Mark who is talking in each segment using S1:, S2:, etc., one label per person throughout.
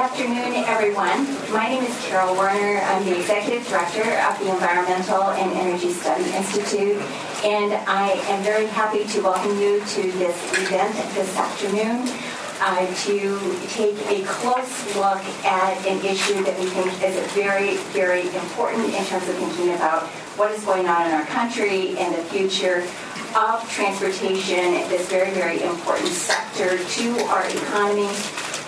S1: afternoon, everyone. My name is Carol Werner. I'm the Executive Director of the Environmental and Energy Study Institute, and I am very happy to welcome you to this event this afternoon uh, to take a close look at an issue that we think is very, very important in terms of thinking about what is going on in our country and the future of transportation, this very, very important sector to our economy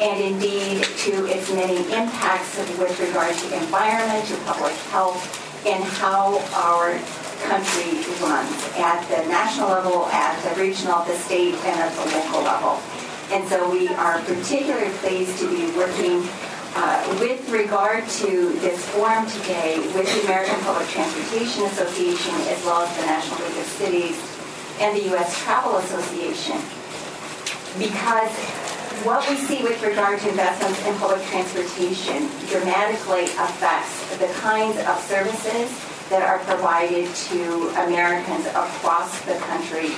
S1: and indeed to its many impacts with regard to environment, to public health, and how our country runs at the national level, at the regional, the state, and at the local level. And so we are particularly pleased to be working uh, with regard to this forum today with the American Public Transportation Association as well as the National League of Cities and the U.S. Travel Association because what we see with regard to investments in public transportation dramatically affects the kinds of services that are provided to Americans across the country,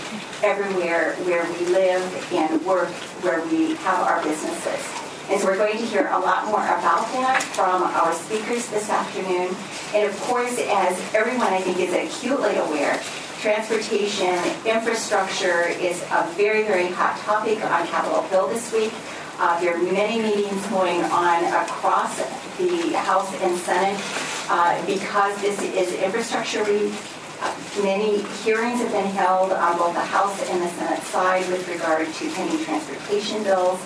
S1: everywhere where we live and work, where we have our businesses. And so we're going to hear a lot more about that from our speakers this afternoon. And of course, as everyone I think is acutely aware, transportation infrastructure is a very, very hot topic on Capitol Hill this week. Uh, there are many meetings going on across the House and Senate uh, because this is infrastructure week. Uh, many hearings have been held on both the House and the Senate side with regard to pending transportation bills.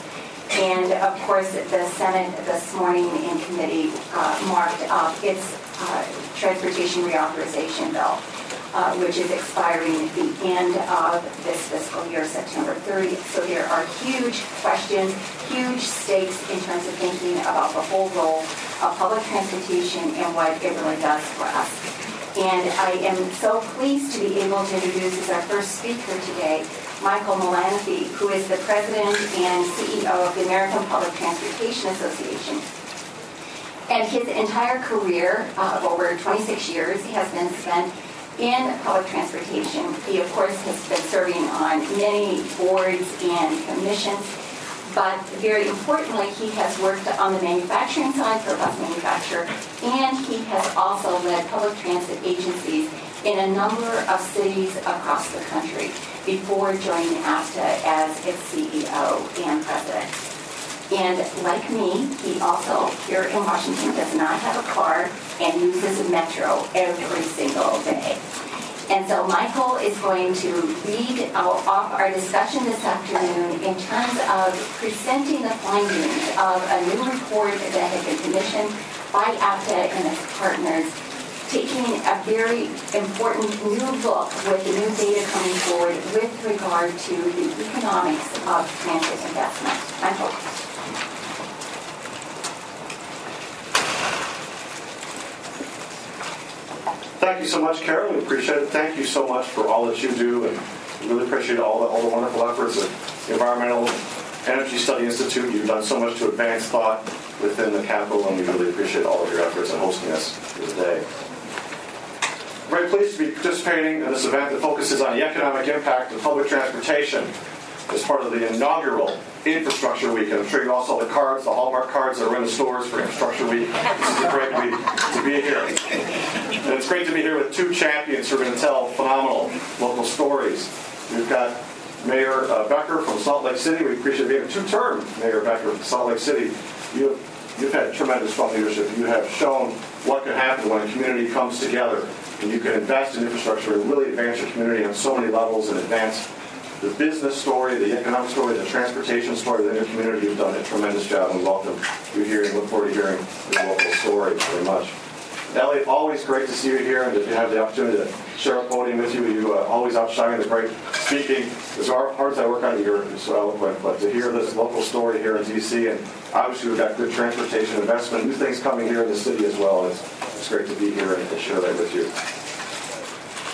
S1: And of course, the Senate this morning in committee uh, marked up its uh, transportation reauthorization bill uh, which is expiring at the end of this fiscal year, September 30th. So there are huge questions, huge stakes in terms of thinking about the whole role of public transportation and what it really does for us. And I am so pleased to be able to introduce as our first speaker today Michael Melaniphy, who is the president and CEO of the American Public Transportation Association. And his entire career uh, of over 26 years he has been spent in public transportation. He, of course, has been serving on many boards and commissions, but very importantly, he has worked on the manufacturing side for bus manufacturer, and he has also led public transit agencies in a number of cities across the country before joining APTA as its CEO and president. And like me, he also here in Washington does not have a car and uses Metro every single day. And so Michael is going to lead off our discussion this afternoon in terms of presenting the findings of a new report that had been commissioned by APTA and its partners, taking a very important new look with the new data coming forward with regard to the economics of transit investment. Michael.
S2: Thank you so much, Carol. We appreciate it. Thank you so much for all that you do, and really appreciate all the, all the wonderful efforts of the Environmental Energy Study Institute. You've done so much to advance thought within the capital, and we really appreciate all of your efforts in hosting us here today. I'm very pleased to be participating in this event that focuses on the economic impact of public transportation as part of the inaugural Infrastructure Week. And I'm sure you all saw the cards, the Hallmark cards that are in the stores for Infrastructure Week. This is a great week to be here. And it's great to be here with two champions who are going to tell phenomenal local stories. We've got Mayor uh, Becker from Salt Lake City. We appreciate being a two-term Mayor Becker from Salt Lake City. You have, you've had tremendous strong leadership. You have shown what can happen when a community comes together and you can invest in infrastructure and really advance your community on so many levels and advance the business story, the economic story, the transportation story within your community. You've done a tremendous job and we welcome you here and look forward to hearing your local story very much. Elliot, always great to see you here and to have the opportunity to share a podium with you. You uh, always outshining the great speaking. As hard as I work on it, you're so eloquent. But to hear this local story here in D.C. and obviously we've got good transportation investment, new things coming here in the city as well. It's, it's great to be here and to share that with you.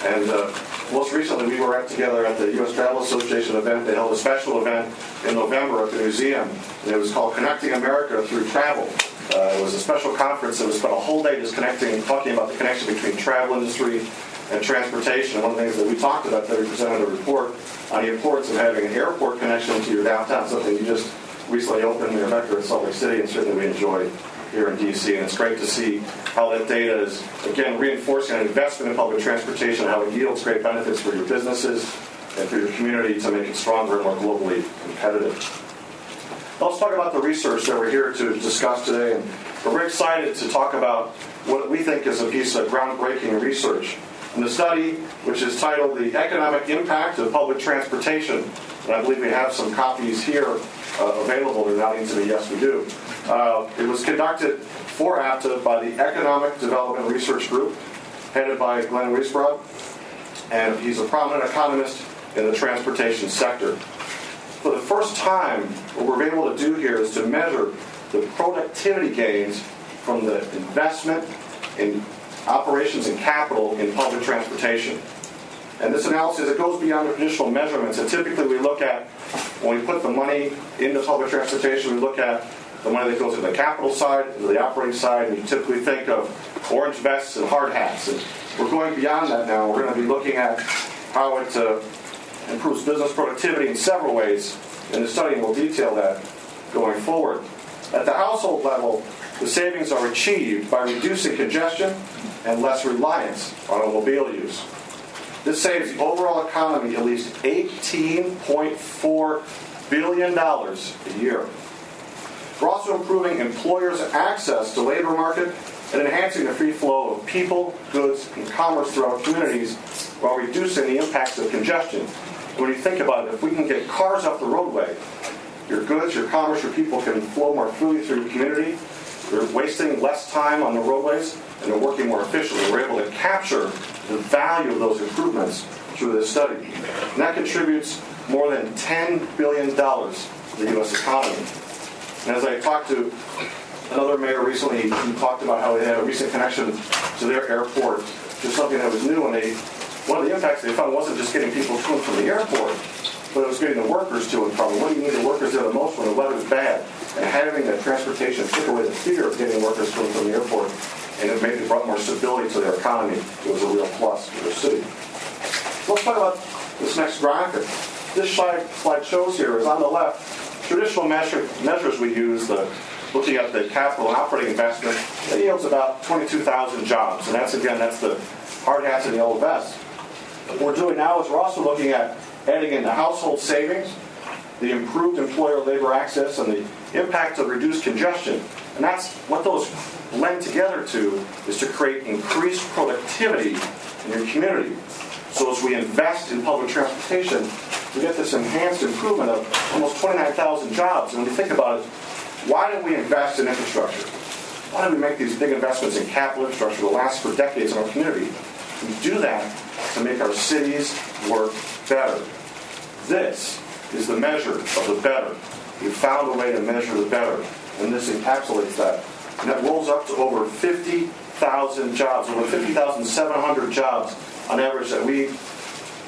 S2: And uh, most recently, we were together at the U.S. Travel Association event. They held a special event in November at the museum, and it was called Connecting America Through Travel. Uh, it was a special conference that was spent a whole day just connecting, and talking about the connection between travel industry and transportation. One of the things that we talked about that we presented a report on the importance of having an airport connection to your downtown, something you just recently opened Mayor Becker in Salt Lake City, and certainly we enjoy here in DC. And it's great to see how that data is, again, reinforcing an investment in public transportation, how it yields great benefits for your businesses and for your community to make it stronger and more globally competitive. Let's talk about the research that we're here to discuss today. And we're excited to talk about what we think is a piece of groundbreaking research. In the study, which is titled The Economic Impact of Public Transportation, and I believe we have some copies here uh, available. They're nodding to me, yes, we do. Uh, it was conducted for APTA by the Economic Development Research Group, headed by Glenn Weisbrod, and he's a prominent economist in the transportation sector. For the first time, what we're able to do here is to measure the productivity gains from the investment in operations and capital in public transportation. And this analysis, it goes beyond the traditional measurements. And typically we look at, when we put the money into public transportation, we look at the money that goes to the capital side, to the operating side, and you typically think of orange vests and hard hats. And we're going beyond that now. We're going to be looking at how it uh, improves business productivity in several ways. and the study, we'll detail that going forward. At the household level, the savings are achieved by reducing congestion and less reliance on automobile use. This saves the overall economy at least $18.4 billion a year. We're also improving employers' access to labor market and enhancing the free flow of people, goods, and commerce throughout communities while reducing the impacts of congestion. When you think about it, if we can get cars off the roadway, your goods, your commerce, your people can flow more freely through your community. They're wasting less time on the roadways and they're working more efficiently. We're able to capture the value of those improvements through this study. And that contributes more than $10 billion to the U.S. economy. And as I talked to another mayor recently, he talked about how they had a recent connection to their airport to something that was new. And they, one of the impacts they found wasn't just getting people to and from the airport, but it was getting the workers to and from. What do you need the workers there the most when the weather's bad? And having that transportation took away the fear of getting workers to and from the airport and it made it brought more stability to their economy. It was a real plus for the city. Let's talk about this next graphic. This slide, slide shows here is on the left traditional measure, measures we use, the, looking at the capital operating investment, it yields about 22,000 jobs. And that's, again, that's the hard hats and the yellow vests. What we're doing now is we're also looking at adding in the household savings, the improved employer labor access, and the impact of reduced congestion. And that's what those blend together to is to create increased productivity in your community. So as we invest in public transportation, we get this enhanced improvement of almost 29,000 jobs. And when you think about it, why did we invest in infrastructure? Why did we make these big investments in capital infrastructure that last for decades in our community? We do that to make our cities work better. This is the measure of the better. We found a way to measure the better, and this encapsulates that. And that rolls up to over 50,000 jobs, over 50,700 jobs on average that we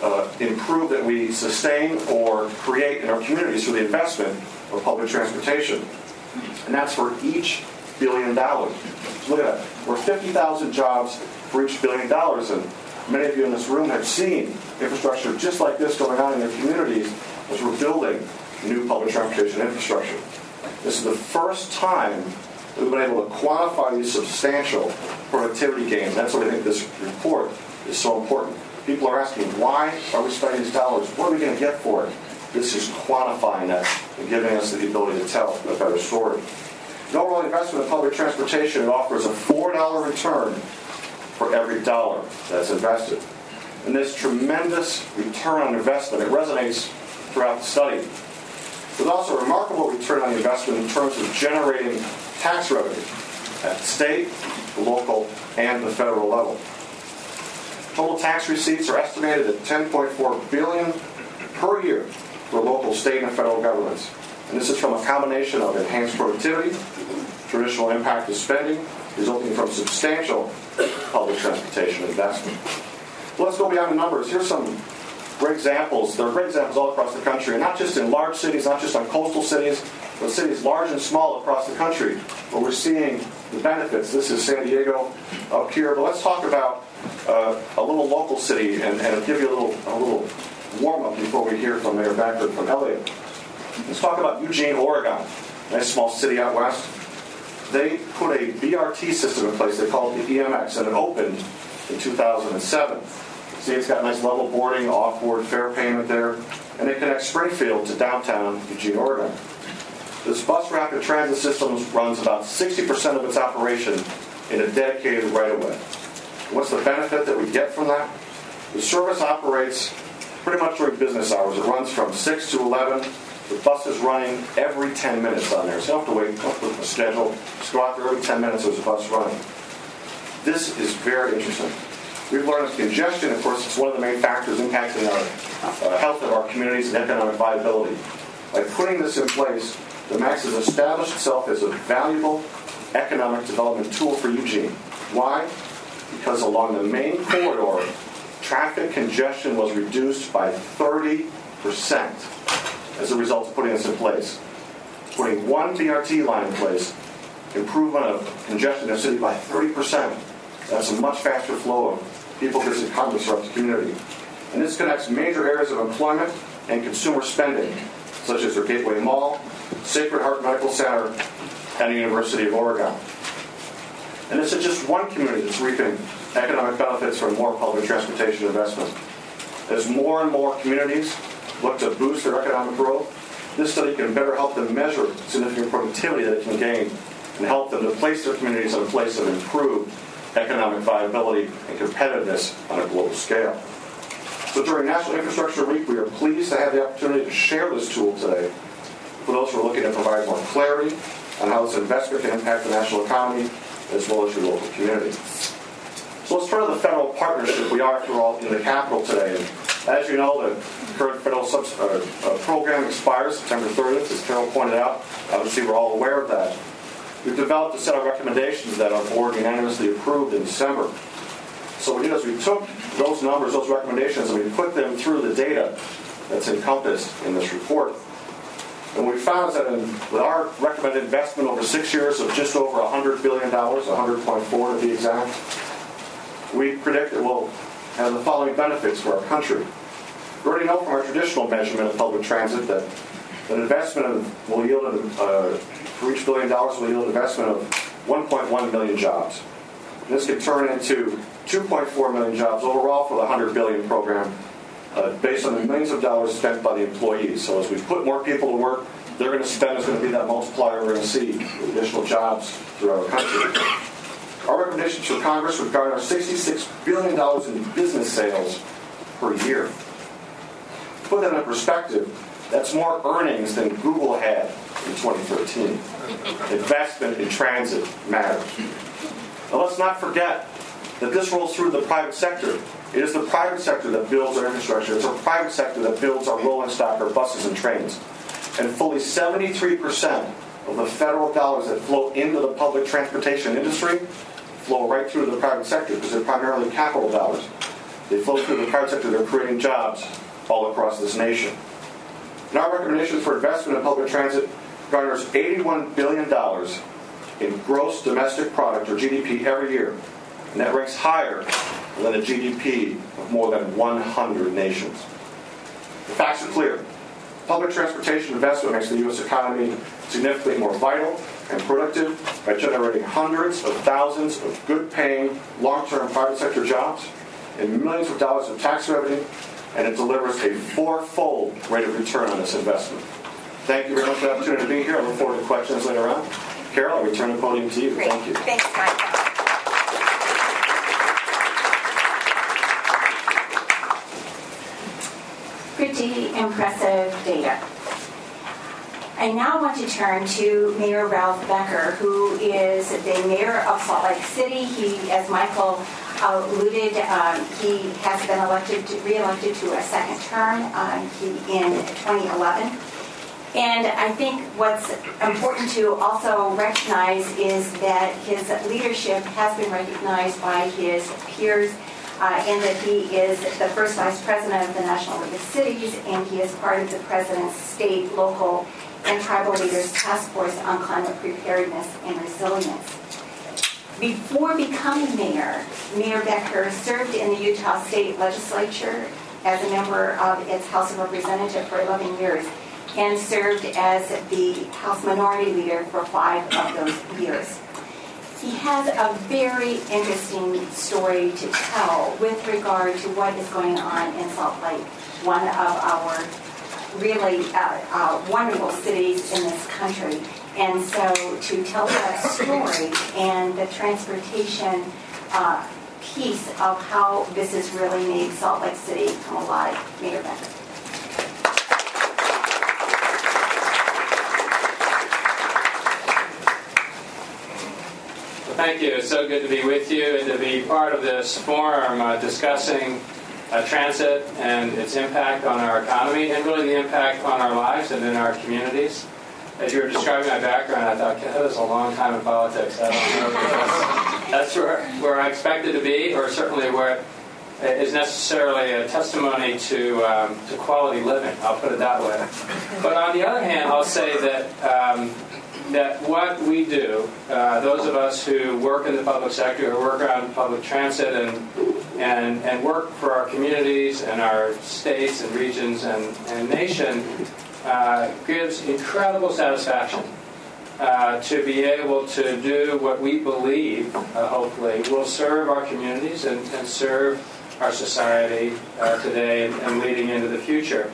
S2: uh, improve, that we sustain or create in our communities through the investment of public transportation. And that's for each billion dollars. Look at that. We're 50,000 jobs for each billion dollars. And many of you in this room have seen infrastructure just like this going on in your communities as we're building new public transportation infrastructure. This is the first time we've been able to quantify these substantial productivity gains. That's why I think this report is so important. People are asking, why are we spending these dollars? What are we going to get for it? This is quantifying that and giving us the ability to tell a better story. The overall investment in public transportation it offers a $4 return for every dollar that's invested. And this tremendous return on investment, it resonates throughout the study. There's also a remarkable return on investment in terms of generating tax revenue at the state, the local, and the federal level. Total tax receipts are estimated at 10.4 billion per year for local, state, and federal governments. And this is from a combination of enhanced productivity, traditional impact of spending, resulting from substantial public transportation investment. let's go beyond the numbers. Here's some great examples. There are great examples all across the country, and not just in large cities, not just on coastal cities, but cities large and small across the country where we're seeing the benefits. This is San Diego up here, but let's talk about uh, a little local city and, and give you a little, a little warm up before we hear from Mayor Becker from Elliott. Let's talk about Eugene, Oregon, nice small city out west. They put a BRT system in place. They call it the EMX, and it opened in 2007. See, it's got nice level boarding, off-board fare payment there, and it connects Springfield to downtown Eugene, Oregon. This bus rapid transit system runs about 60% of its operation in a dedicated right-of-way. What's the benefit that we get from that? The service operates pretty much during business hours. It runs from 6 to 11. The bus is running every 10 minutes on there. So you don't have to wait, don't put a schedule. Just go out there every 10 minutes there's a bus running. This is very interesting. We've learned that congestion, of course, is one of the main factors impacting our uh, health of our communities and economic viability. By putting this in place, the EMX has established itself as a valuable economic development tool for Eugene. Why? Because along the main corridor, traffic congestion was reduced by 30% as a result of putting this in place. Putting one BRT line in place, improvement of congestion in the city by 30%. That's a much faster flow of people visiting commerce throughout the community. And this connects major areas of employment and consumer spending, such as their Gateway Mall, Sacred Heart Medical Center, and the University of Oregon. And this is just one community that's reaping economic benefits from more public transportation investment. As more and more communities look to boost their economic growth, this study can better help them measure significant productivity that it can gain and help them to place their communities in a place of improved economic viability and competitiveness on a global scale. So during National Infrastructure Week, we are pleased to have the opportunity to share this tool today for those who are looking to provide more clarity on how this investment can impact the national economy as well as your local community. So let's turn to the federal partnership. We are, after all, in the capital today. And as you know, the current federal subs- uh, uh, program expires September 30th, as Carol pointed out. Obviously, we're all aware of that. We've developed a set of recommendations that our board unanimously approved in December. So what we did is we took those numbers, those recommendations, and we put them through the data that's encompassed in this report. And we found that in, with our recommended investment over six years of just over $100 billion, 100.4 to be exact, we predict it will have the following benefits for our country. We already know from our traditional measurement of public transit that an investment will yield, uh, for each billion dollars, will yield an investment of 1.1 million jobs. And this could turn into 2.4 million jobs overall for the 100 billion program, uh, based on the millions of dollars spent by the employees. So as we put more people to work, they're going to spend is going to be that multiplier we're going to see additional jobs throughout our country. Our recommendations for Congress would garner $66 billion in business sales per year. To put that in perspective, that's more earnings than Google had in 2013. Investment in transit matters. Now let's not forget that this rolls through the private sector. It is the private sector that builds our infrastructure. It's the private sector that builds our rolling stock, our buses and trains. And fully 73% of the federal dollars that flow into the public transportation industry flow right through the private sector because they're primarily capital dollars. They flow through the private sector. They're creating jobs all across this nation. And our recommendation for investment in public transit garners $81 billion in gross domestic product, or GDP, every year. And that ranks higher than the GDP of more than 100 nations. The facts are clear. Public transportation investment makes the U.S. economy significantly more vital and productive by generating hundreds of thousands of good paying, long term private sector jobs and millions of dollars of tax revenue, and it delivers a fourfold rate of return on this investment. Thank you very much for the opportunity to be here. I look forward to questions later on. Carol, I return the podium to you.
S1: Great.
S2: Thank you.
S1: Thanks, Mike. Pretty impressive data. I now want to turn to Mayor Ralph Becker, who is the mayor of Salt Lake City. He, as Michael alluded, um, he has been elected, to, re-elected to a second term um, he, in 2011. And I think what's important to also recognize is that his leadership has been recognized by his peers uh, and that he is the first vice president of the National League of Cities and he is part of the president's state, local, and tribal leaders task force on climate preparedness and resilience. Before becoming mayor, Mayor Becker served in the Utah State Legislature as a member of its House of Representatives for 11 years. and served as the House Minority Leader for five of those years. He has a very interesting story to tell with regard to what is going on in Salt Lake, one of our really uh, uh, wonderful cities in this country. And so to tell that story and the transportation uh, piece of how this has really made Salt Lake City come alive, Mayor Becker.
S3: Thank you. It's so good to be with you and to be part of this forum uh, discussing uh, transit and its impact on our economy and really the impact on our lives and in our communities. As you were describing my background, I thought, that was a long time in politics. I don't know that's, that's where, where I expected to be, or certainly where it is necessarily a testimony to, um, to quality living. I'll put it that way. But on the other hand, I'll say that um, that what we do, uh, those of us who work in the public sector, who work on public transit and, and, and work for our communities and our states and regions and, and nation, uh, gives incredible satisfaction uh, to be able to do what we believe, uh, hopefully, will serve our communities and, and serve our society uh, today and, and leading into the future.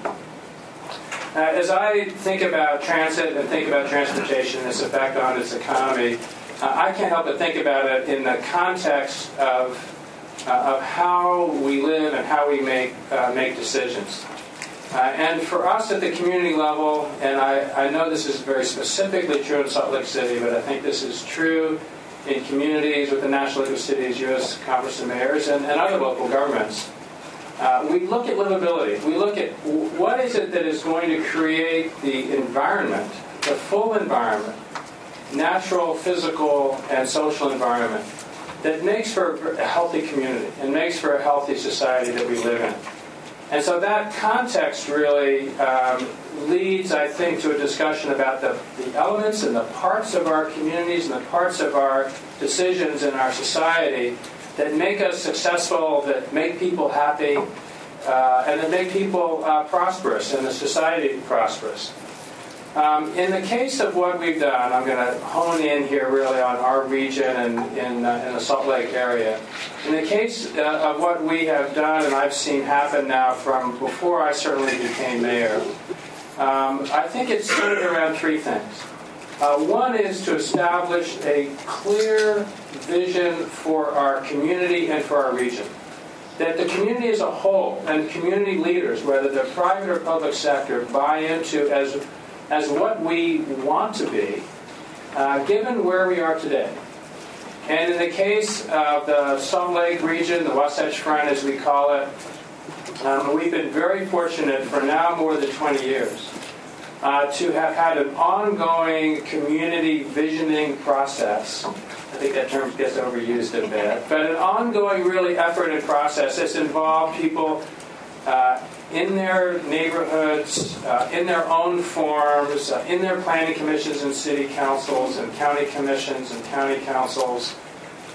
S3: Uh, as I think about transit and think about transportation and its effect on its economy, uh, I can't help but think about it in the context of, uh, of how we live and how we make, uh, make decisions. Uh, and for us at the community level, and I, I know this is very specifically true in Salt Lake City, but I think this is true in communities with the National League of Cities, U.S. Conference of Mayors, and, and other local governments. Uh, we look at livability. We look at what is it that is going to create the environment, the full environment, natural, physical, and social environment that makes for a healthy community and makes for a healthy society that we live in. And so that context really um, leads, I think, to a discussion about the, the elements and the parts of our communities and the parts of our decisions in our society that make us successful, that make people happy, uh, and that make people uh, prosperous and the society prosperous. Um, in the case of what we've done, I'm going to hone in here really on our region and in, uh, in the Salt Lake area. In the case uh, of what we have done and I've seen happen now from before I certainly became mayor, um, I think it's centered around three things. Uh, one is to establish a clear vision for our community and for our region. That the community as a whole and community leaders, whether they're private or public sector, buy into as, as what we want to be, uh, given where we are today. And in the case of the Salt Lake region, the Wasatch Front as we call it, um, we've been very fortunate for now more than 20 years uh, to have had an ongoing community visioning process. I think that term gets overused a bit, but an ongoing, really effort and process that's involved people uh, in their neighborhoods, uh, in their own forms, uh, in their planning commissions and city councils and county commissions and county councils,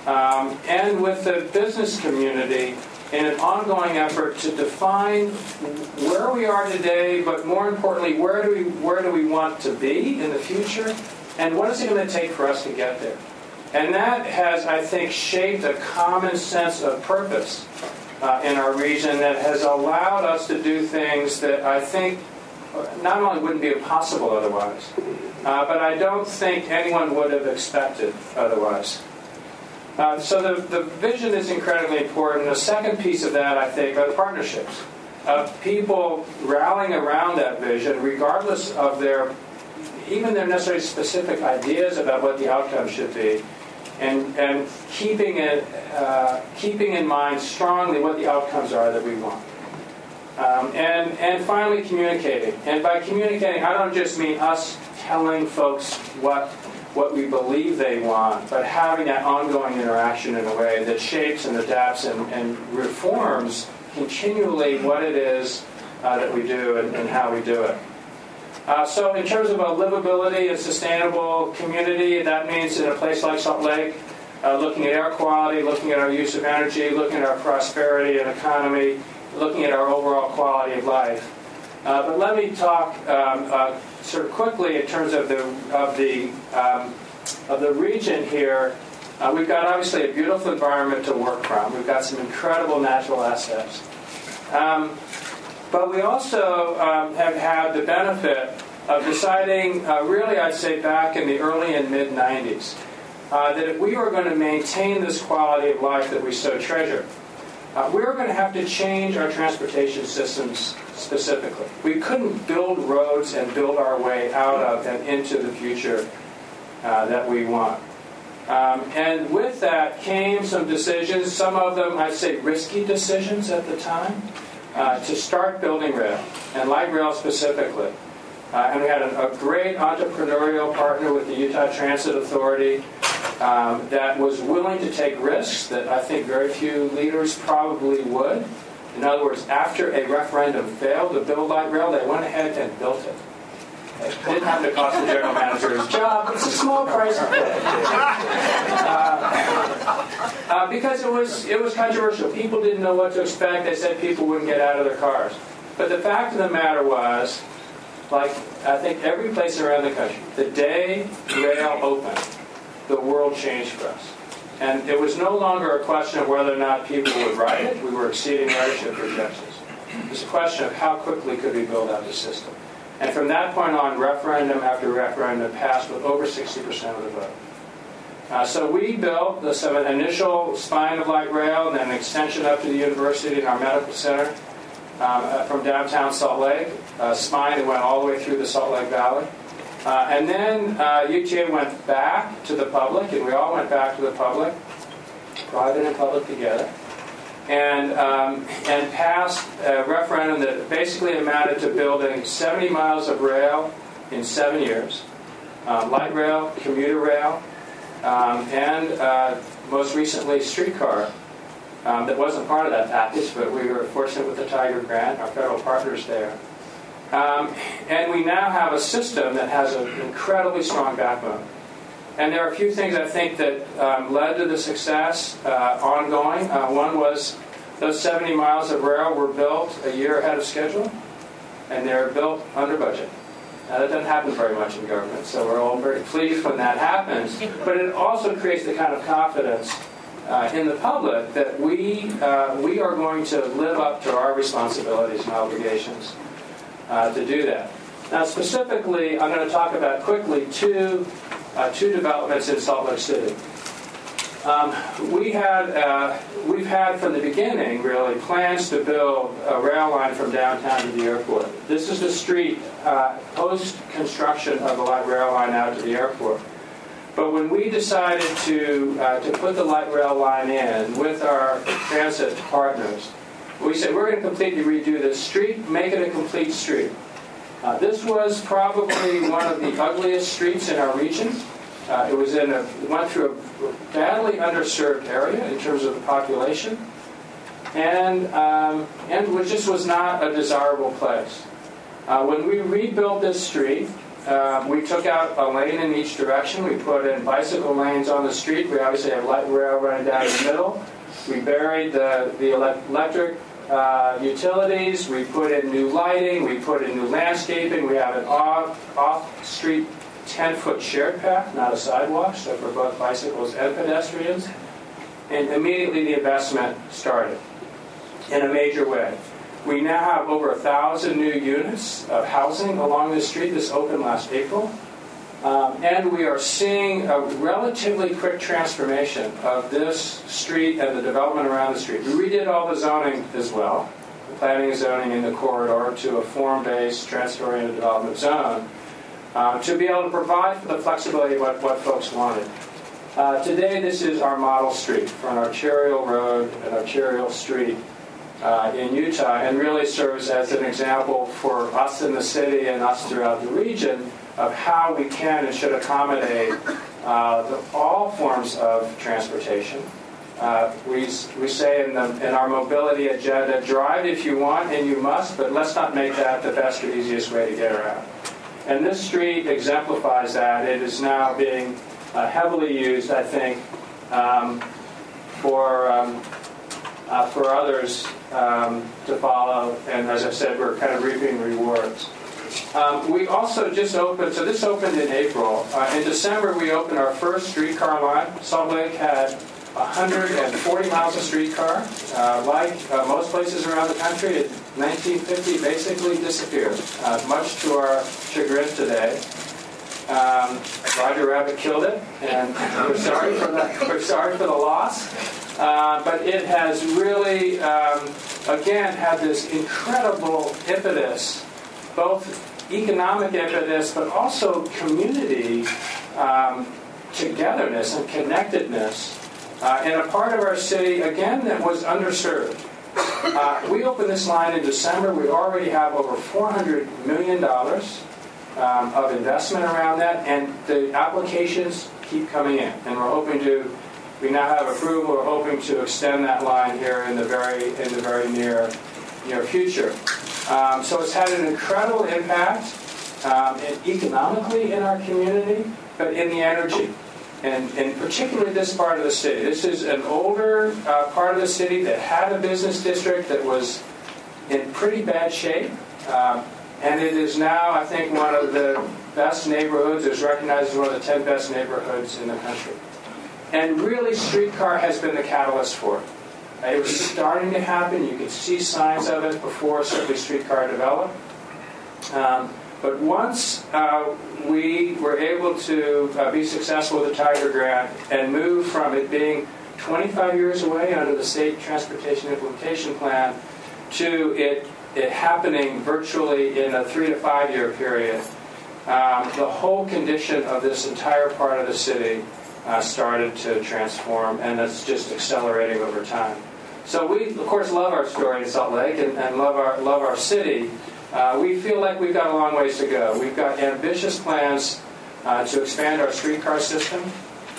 S3: um, and with the business community in an ongoing effort to define where we are today, but more importantly, where do we where do we want to be in the future, and what is it going to take for us to get there? And that has, I think, shaped a common sense of purpose uh, in our region that has allowed us to do things that I think not only wouldn't be possible otherwise, uh, but I don't think anyone would have expected otherwise. Uh, so the, the vision is incredibly important. The second piece of that, I think, are the partnerships. Of people rallying around that vision, regardless of their, even their necessarily specific ideas about what the outcome should be, and, and keeping, it, uh, keeping in mind strongly what the outcomes are that we want. Um, and, and finally, communicating. And by communicating, I don't just mean us telling folks what what we believe they want, but having that ongoing interaction in a way that shapes and adapts and, and reforms continually what it is uh, that we do and, and, how we do it. Uh, so, in terms of a livability and sustainable community, that means in a place like Salt Lake, uh, looking at air quality, looking at our use of energy, looking at our prosperity and economy, looking at our overall quality of life. Uh, but let me talk um, uh, sort of quickly in terms of the of the um, of the region here. Uh, we've got obviously a beautiful environment to work from. We've got some incredible natural assets. Um, but we also um, have had the benefit of deciding, uh, really, I'd say back in the early and mid 90s, uh, that if we were going to maintain this quality of life that we so treasure, uh, we're going to have to change our transportation systems specifically. We couldn't build roads and build our way out of and into the future uh, that we want. Um, and with that came some decisions, some of them, I'd say, risky decisions at the time, uh, to start building rail, and light rail specifically. Uh, and we had a, a, great entrepreneurial partner with the Utah Transit Authority um, that was willing to take risks that I think very few leaders probably would. In other words, after a referendum failed to build light rail, they went ahead and built it. It didn't have to cost the general manager his job. It's a small price to pay. Uh, uh, because it was it was controversial. People didn't know what to expect. They said people wouldn't get out of their cars. But the fact of the matter was, like I think every place around the country, the day rail opened, the world changed for us. And it was no longer a question of whether or not people would ride it. We were exceeding ridership projections. It was a question of how quickly could we build out the system. And from that point on, referendum after referendum passed with over 60% of the vote. Uh, so we built the initial spine of light rail and then an extension up to the university and our medical center um, uh, from downtown Salt Lake, a spine that went all the way through the Salt Lake Valley. Uh, and then uh, went back to the public, and we all went back to the public, private and public together and, um, and passed a referendum that basically amounted to building 70 miles of rail in seven years uh, light rail, commuter rail, um, and uh, most recently streetcar. Um, that wasn't part of that package, but we were fortunate with the Tiger Grant, our federal partners there. Um, and we now have a system that has an incredibly strong backbone. And there are a few things I think that um, led to the success uh, ongoing. Uh, one was those 70 miles of rail were built a year ahead of schedule, and they're built under budget. Now, that doesn't happen very much in government, so we're all very pleased when that happens. But it also creates the kind of confidence uh, in the public that we, uh, we are going to live up to our responsibilities and obligations uh, to do that. Now, specifically, I'm going to talk about quickly two uh, two developments in Salt Lake City. Um, we had, uh, we've had from the beginning, really, plans to build a rail line from downtown to the airport. This is the street uh, post-construction of the light rail line out to the airport. But when we decided to, uh, to put the light rail line in with our transit partners, we said we're going to completely redo this street, make it a complete street. Uh, this was probably one of the ugliest streets in our region. Uh, it was in a went through a badly underserved area in terms of the population, and um, and which just was not a desirable place. Uh, when we rebuilt this street, uh, we took out a lane in each direction. We put in bicycle lanes on the street. We obviously have light rail running down the middle. We buried the, the electric uh, utilities, we put in new lighting, we put in new landscaping, we have an off, off-street 10-foot shared path, not a sidewalk, so for both bicycles and pedestrians. And immediately the investment started in a major way. We now have over a thousand new units of housing along this street. This opened last April. Um, and we are seeing a relatively quick transformation of this street and the development around the street. We redid all the zoning as well, the planning and zoning in the corridor to a form-based, transit-oriented development zone, uh, to be able to provide for the flexibility of what, what folks wanted. Uh, today, this is our model street an arterial road and arterial street uh, in Utah, and really serves as an example for us in the city and us throughout the region of how we can and should accommodate uh, the, all forms of transportation. Uh, we, we say in, the, in our mobility agenda, drive if you want and you must, but let's not make that the best or easiest way to get around. And this street exemplifies that. It is now being uh, heavily used, I think, um, for um, uh, for others um, to follow. And as I said, we're kind of reaping rewards. Um, we also just opened, so this opened in April. Uh, in December, we opened our first streetcar line. Salt Lake had 140 miles of streetcar. Uh, like uh, most places around the country, in 1950 basically disappeared, uh, much to our chagrin today. Um, Roger Rabbit killed it, and we're sorry for the, we're sorry for the loss. Uh, but it has really, um, again, had this incredible impetus, both economic impetus, but also community um, togetherness and connectedness uh, in a part of our city, again, that was underserved. Uh, we opened this line in December. We already have over $400 million um, of investment around that, and the applications keep coming in. And we're hoping to, we now have approval, we're hoping to extend that line here in the very, in the very near, near future. Um, so it's had an incredible impact um, economically in our community, but in the energy. And, and particularly this part of the city. This is an older uh, part of the city that had a business district that was in pretty bad shape. Um, and it is now, I think, one of the best neighborhoods. It's recognized as one of the 10 best neighborhoods in the country. And really, streetcar has been the catalyst for it. It was starting to happen. You could see signs of it before certainly streetcar developed. Um, but once uh, we were able to uh, be successful with the Tiger Grant and move from it being 25 years away under the State Transportation Implementation Plan to it, it happening virtually in a three to five year period, um, the whole condition of this entire part of the city uh, started to transform, and it's just accelerating over time. So we, of course, love our story in Salt Lake and, and love our love our city. Uh, we feel like we've got a long ways to go. We've got ambitious plans uh, to expand our streetcar system,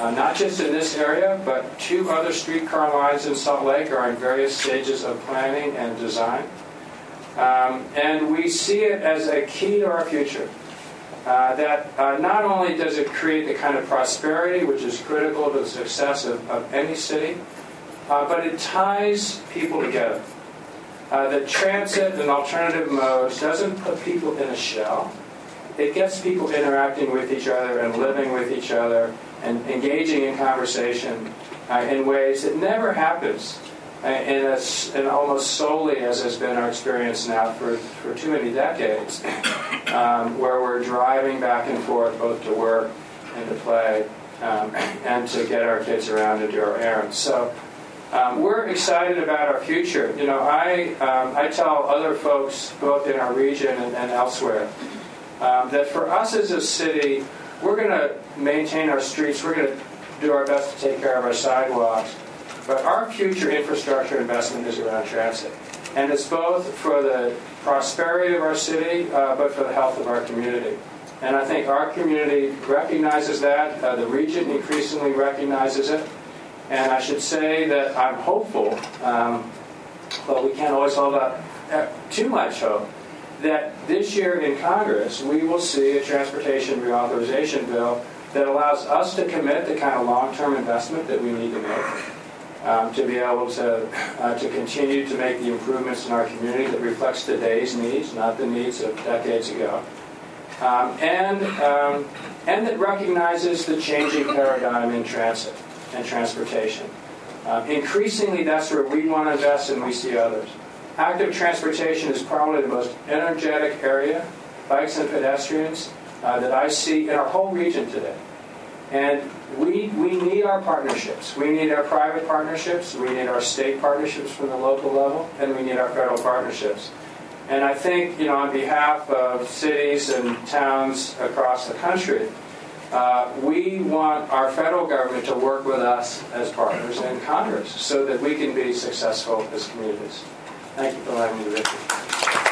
S3: uh, not just in this area, but two other streetcar lines in Salt Lake are in various stages of planning and design. Um, and we see it as a key to our future. Uh, that uh, not only does it create the kind of prosperity which is critical to the success of, of any city, uh, but it ties people together. Uh, the transit and alternative modes doesn't put people in a shell. It gets people interacting with each other and living with each other and engaging in conversation uh, in ways that never happens uh, in, a, in almost solely, as has been our experience now for, for too many decades, um, where we're driving back and forth both to work and to play um, and to get our kids around and do our errands. So um, we're excited about our future. You know, I, um, I tell other folks, both in our region and, and elsewhere, um, that for us as a city, we're going to maintain our streets, we're going to do our best to take care of our sidewalks, but our future infrastructure investment is around transit. And it's both for the prosperity of our city, uh, but for the health of our community. And I think our community recognizes that. Uh, the region increasingly recognizes it. And I should say that I'm hopeful, um, but we can't always hold out uh, too much hope, that this year in Congress we will see a transportation reauthorization bill that allows us to commit the kind of long-term investment that we need to make. Um, to be able to, uh, to continue to make the improvements in our community that reflects today's needs, not the needs of decades ago. Um, and, um, and that recognizes the changing paradigm in transit and transportation. Um, increasingly, that's where we want to invest and we see others. Active transportation is probably the most energetic area, bikes and pedestrians, uh, that I see in our whole region today. And we, we need our partnerships. We need our private partnerships, we need our state partnerships from the local level, and we need our federal partnerships. And I think, you know, on behalf of cities and towns across the country, uh, we want our federal government to work with us as partners in Congress so that we can be successful as communities. Thank you for allowing me to.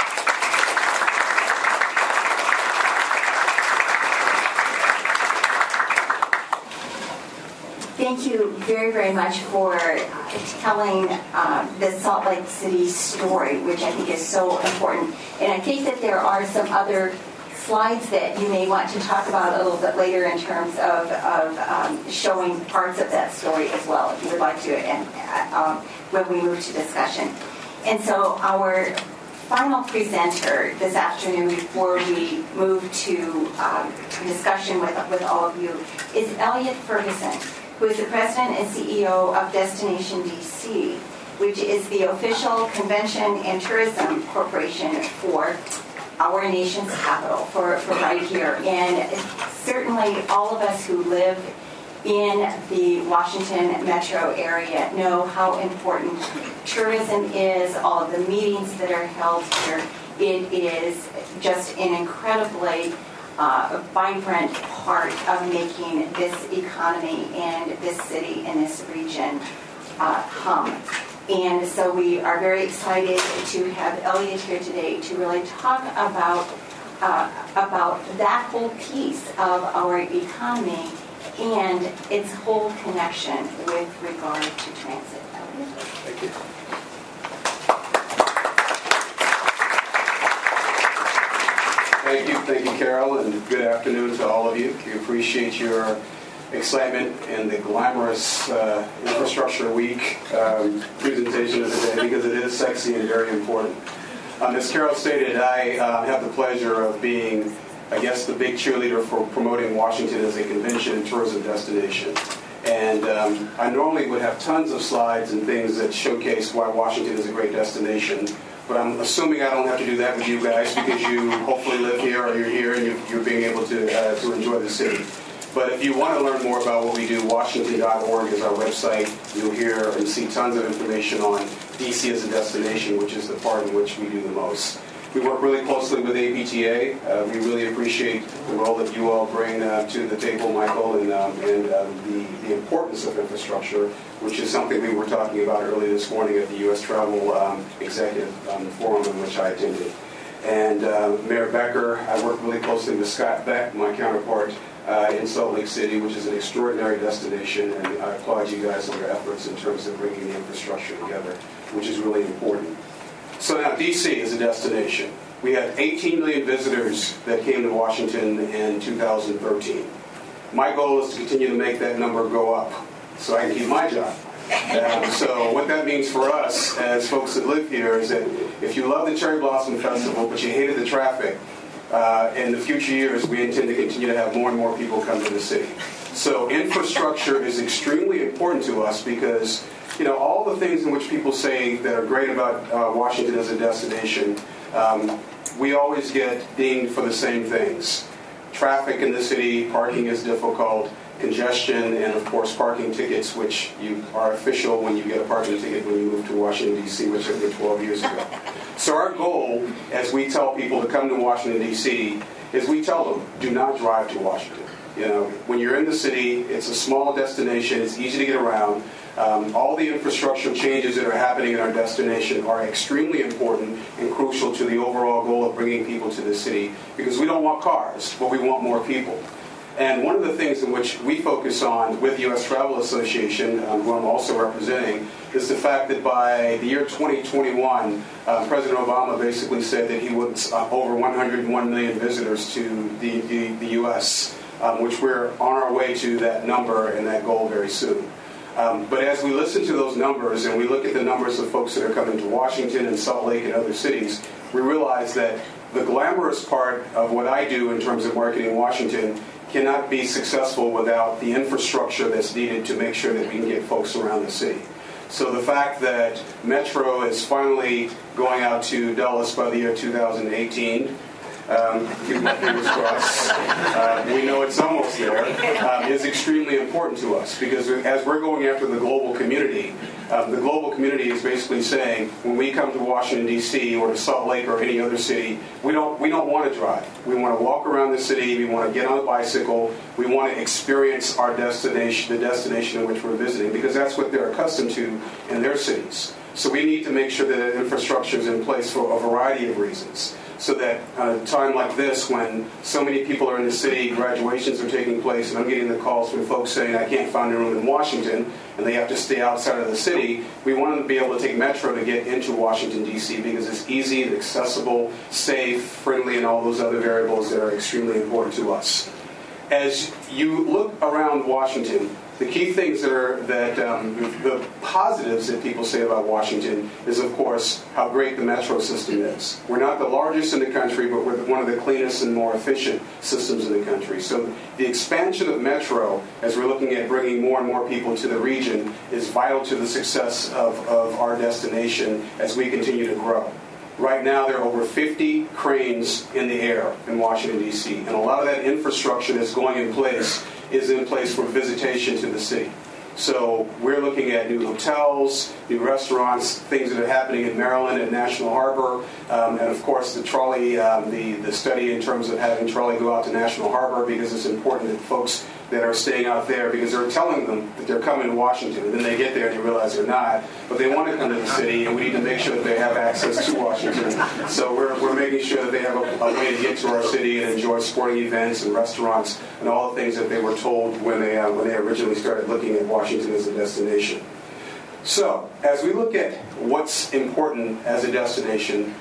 S1: Thank you very, very much for telling uh, the Salt Lake City story, which I think is so important. And I think that there are some other slides that you may want to talk about a little bit later in terms of, of um, showing parts of that story as well, if you would like to, and uh, um, when we move to discussion. And so our final presenter this afternoon before we move to um, discussion with, with all of you is Elliot Ferguson, who is the president and CEO of Destination DC, which is the official convention and tourism corporation for our nation's capital, for, for right here. And certainly all of us who live in the Washington metro area know how important tourism is, all of the meetings that are held here. It is just an incredibly uh, vibrant part of making this economy and this city and this region uh, hum. And so we are very excited to have Elliot here today to really talk about uh, about that whole piece of our economy and its whole connection with regard to transit. Elliot?
S4: Thank you. Thank you, thank you, Carol, and good afternoon to all of you. We appreciate your excitement and the glamorous uh, Infrastructure Week um, presentation of the day because it is sexy and very important. Um, as Carol stated, I uh, have the pleasure of being, I guess, the big cheerleader for promoting Washington as a convention and tourism destination. And um, I normally would have tons of slides and things that showcase why Washington is a great destination. But I'm assuming I don't have to do that with you guys because you hopefully live here or you're here and you're, you're being able to, uh, to enjoy the city. But if you want to learn more about what we do, washington.org is our website. You'll hear and see tons of information on DC as a destination, which is the part in which we do the most. We work really closely with APTA. Uh, we really appreciate the role that you all bring uh, to the table, Michael, and, um, and um, the, the importance of infrastructure, which is something we were talking about earlier this morning at the U.S. Travel um, Executive um, Forum in which I attended. And uh, Mayor Becker, I work really closely with Scott Beck, my counterpart, uh, in Salt Lake City, which is an extraordinary destination, and I applaud you guys on your efforts in terms of bringing the infrastructure together, which is really important. So now DC is a destination. We had 18 million visitors that came to Washington in 2013. My goal is to continue to make that number go up so I can keep my job. Um, so what that means for us as folks that live here is that if you love the Cherry Blossom Festival but you hated the traffic, uh, in the future years we intend to continue to have more and more people come to the city. So infrastructure is extremely important to us because you know all the things in which people say that are great about uh, Washington as a destination, um, we always get dinged for the same things. Traffic in the city, parking is difficult congestion, and of course parking tickets, which you are official when you get a parking ticket when you move to Washington D.C., which I did 12 years ago. So our goal, as we tell people to come to Washington D.C., is we tell them, do not drive to Washington. You know, when you're in the city, it's a small destination, it's easy to get around. Um, all the infrastructure changes that are happening in our destination are extremely important and crucial to the overall goal of bringing people to the city because we don't want cars, but we want more people. And one of the things in which we focus on with the U.S. Travel Association, um, who I'm also representing, is the fact that by the year 2021, uh, President Obama basically said that he wants uh, over 101 million visitors to the, the, the U.S., um, which we're on our way to that number and that goal very soon. Um, but as we listen to those numbers and we look at the numbers of folks that are coming to Washington and Salt Lake and other cities, we realize that the glamorous part of what I do in terms of marketing Washington cannot be successful without the infrastructure that's needed to make sure that we can get folks around the city. So the fact that Metro is finally going out to Dulles by the year 2018 um, my fingers crossed. Uh, we know it's almost there. Um, is extremely important to us because as we're going after the global community, um, the global community is basically saying when we come to Washington D.C. or to Salt Lake or any other city, we don't we don't want to drive. We want to walk around the city. We want to get on a bicycle. We want to experience our destination, the destination in which we're visiting, because that's what they're accustomed to in their cities. So we need to make sure that infrastructure is in place for a variety of reasons. So that at a time like this, when so many people are in the city, graduations are taking place, and I'm getting the calls from folks saying, I can't find a room in Washington, and they have to stay outside of the city, we want them to be able to take Metro to get into Washington, D.C., because it's easy, accessible, safe, friendly, and all those other variables that are extremely important to us. As you look around Washington, the key things that are that um, the positives that people say about Washington is, of course, how great the metro system is. We're not the largest in the country, but we're one of the cleanest and more efficient systems in the country. So the expansion of metro, as we're looking at bringing more and more people to the region, is vital to the success of, of our destination as we continue to grow. Right now, there are over 50 cranes in the air in Washington, D.C., and a lot of that infrastructure that's going in place is in place for visitation to the city. So we're looking at new hotels, new restaurants, things that are happening in Maryland at National Harbor, um, and of course the trolley, um, the, the study in terms of having trolley go out to National Harbor because it's important that folks that are staying out there because they're telling them that they're coming to Washington, and then they get there and they realize they're not. But they want to come to the city, and we need to make sure that they have access to Washington. So we're, we're making sure that they have a, a way to get to our city and enjoy sporting events and restaurants and all the things that they were told when they uh, when they originally started looking at Washington as a destination. So, as we look at what's important as a destination,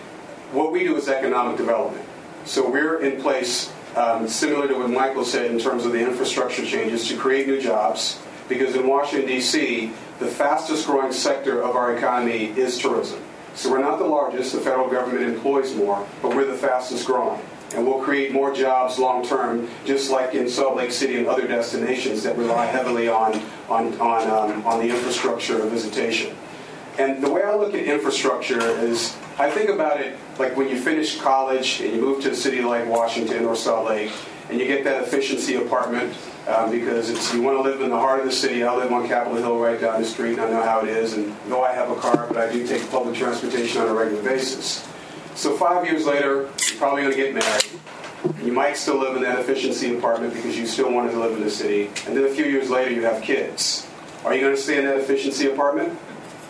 S4: what we do is economic development. So, we're in place um, similar to what Michael said in terms of the infrastructure changes to create new jobs, because in Washington, D.C., the fastest growing sector of our economy is tourism. So we're not the largest, the federal government employs more, but we're the fastest growing. And we'll create more jobs long term, just like in Salt Lake City and other destinations that rely heavily on, on, on, um, on the infrastructure of visitation. And the way I look at infrastructure is I think about it like when you finish college and you move to a city like Washington or Salt Lake, and you get that efficiency apartment um, because it's you want to live in the heart of the city. I live on Capitol Hill right down the street, and I know how it is. And though I have a car, but I do take public transportation on a regular basis. So five years later, you're probably going to get married. You might still live in that efficiency apartment because you still wanted to live in the city. And then a few years later, you have kids. Are you going to stay in that efficiency apartment?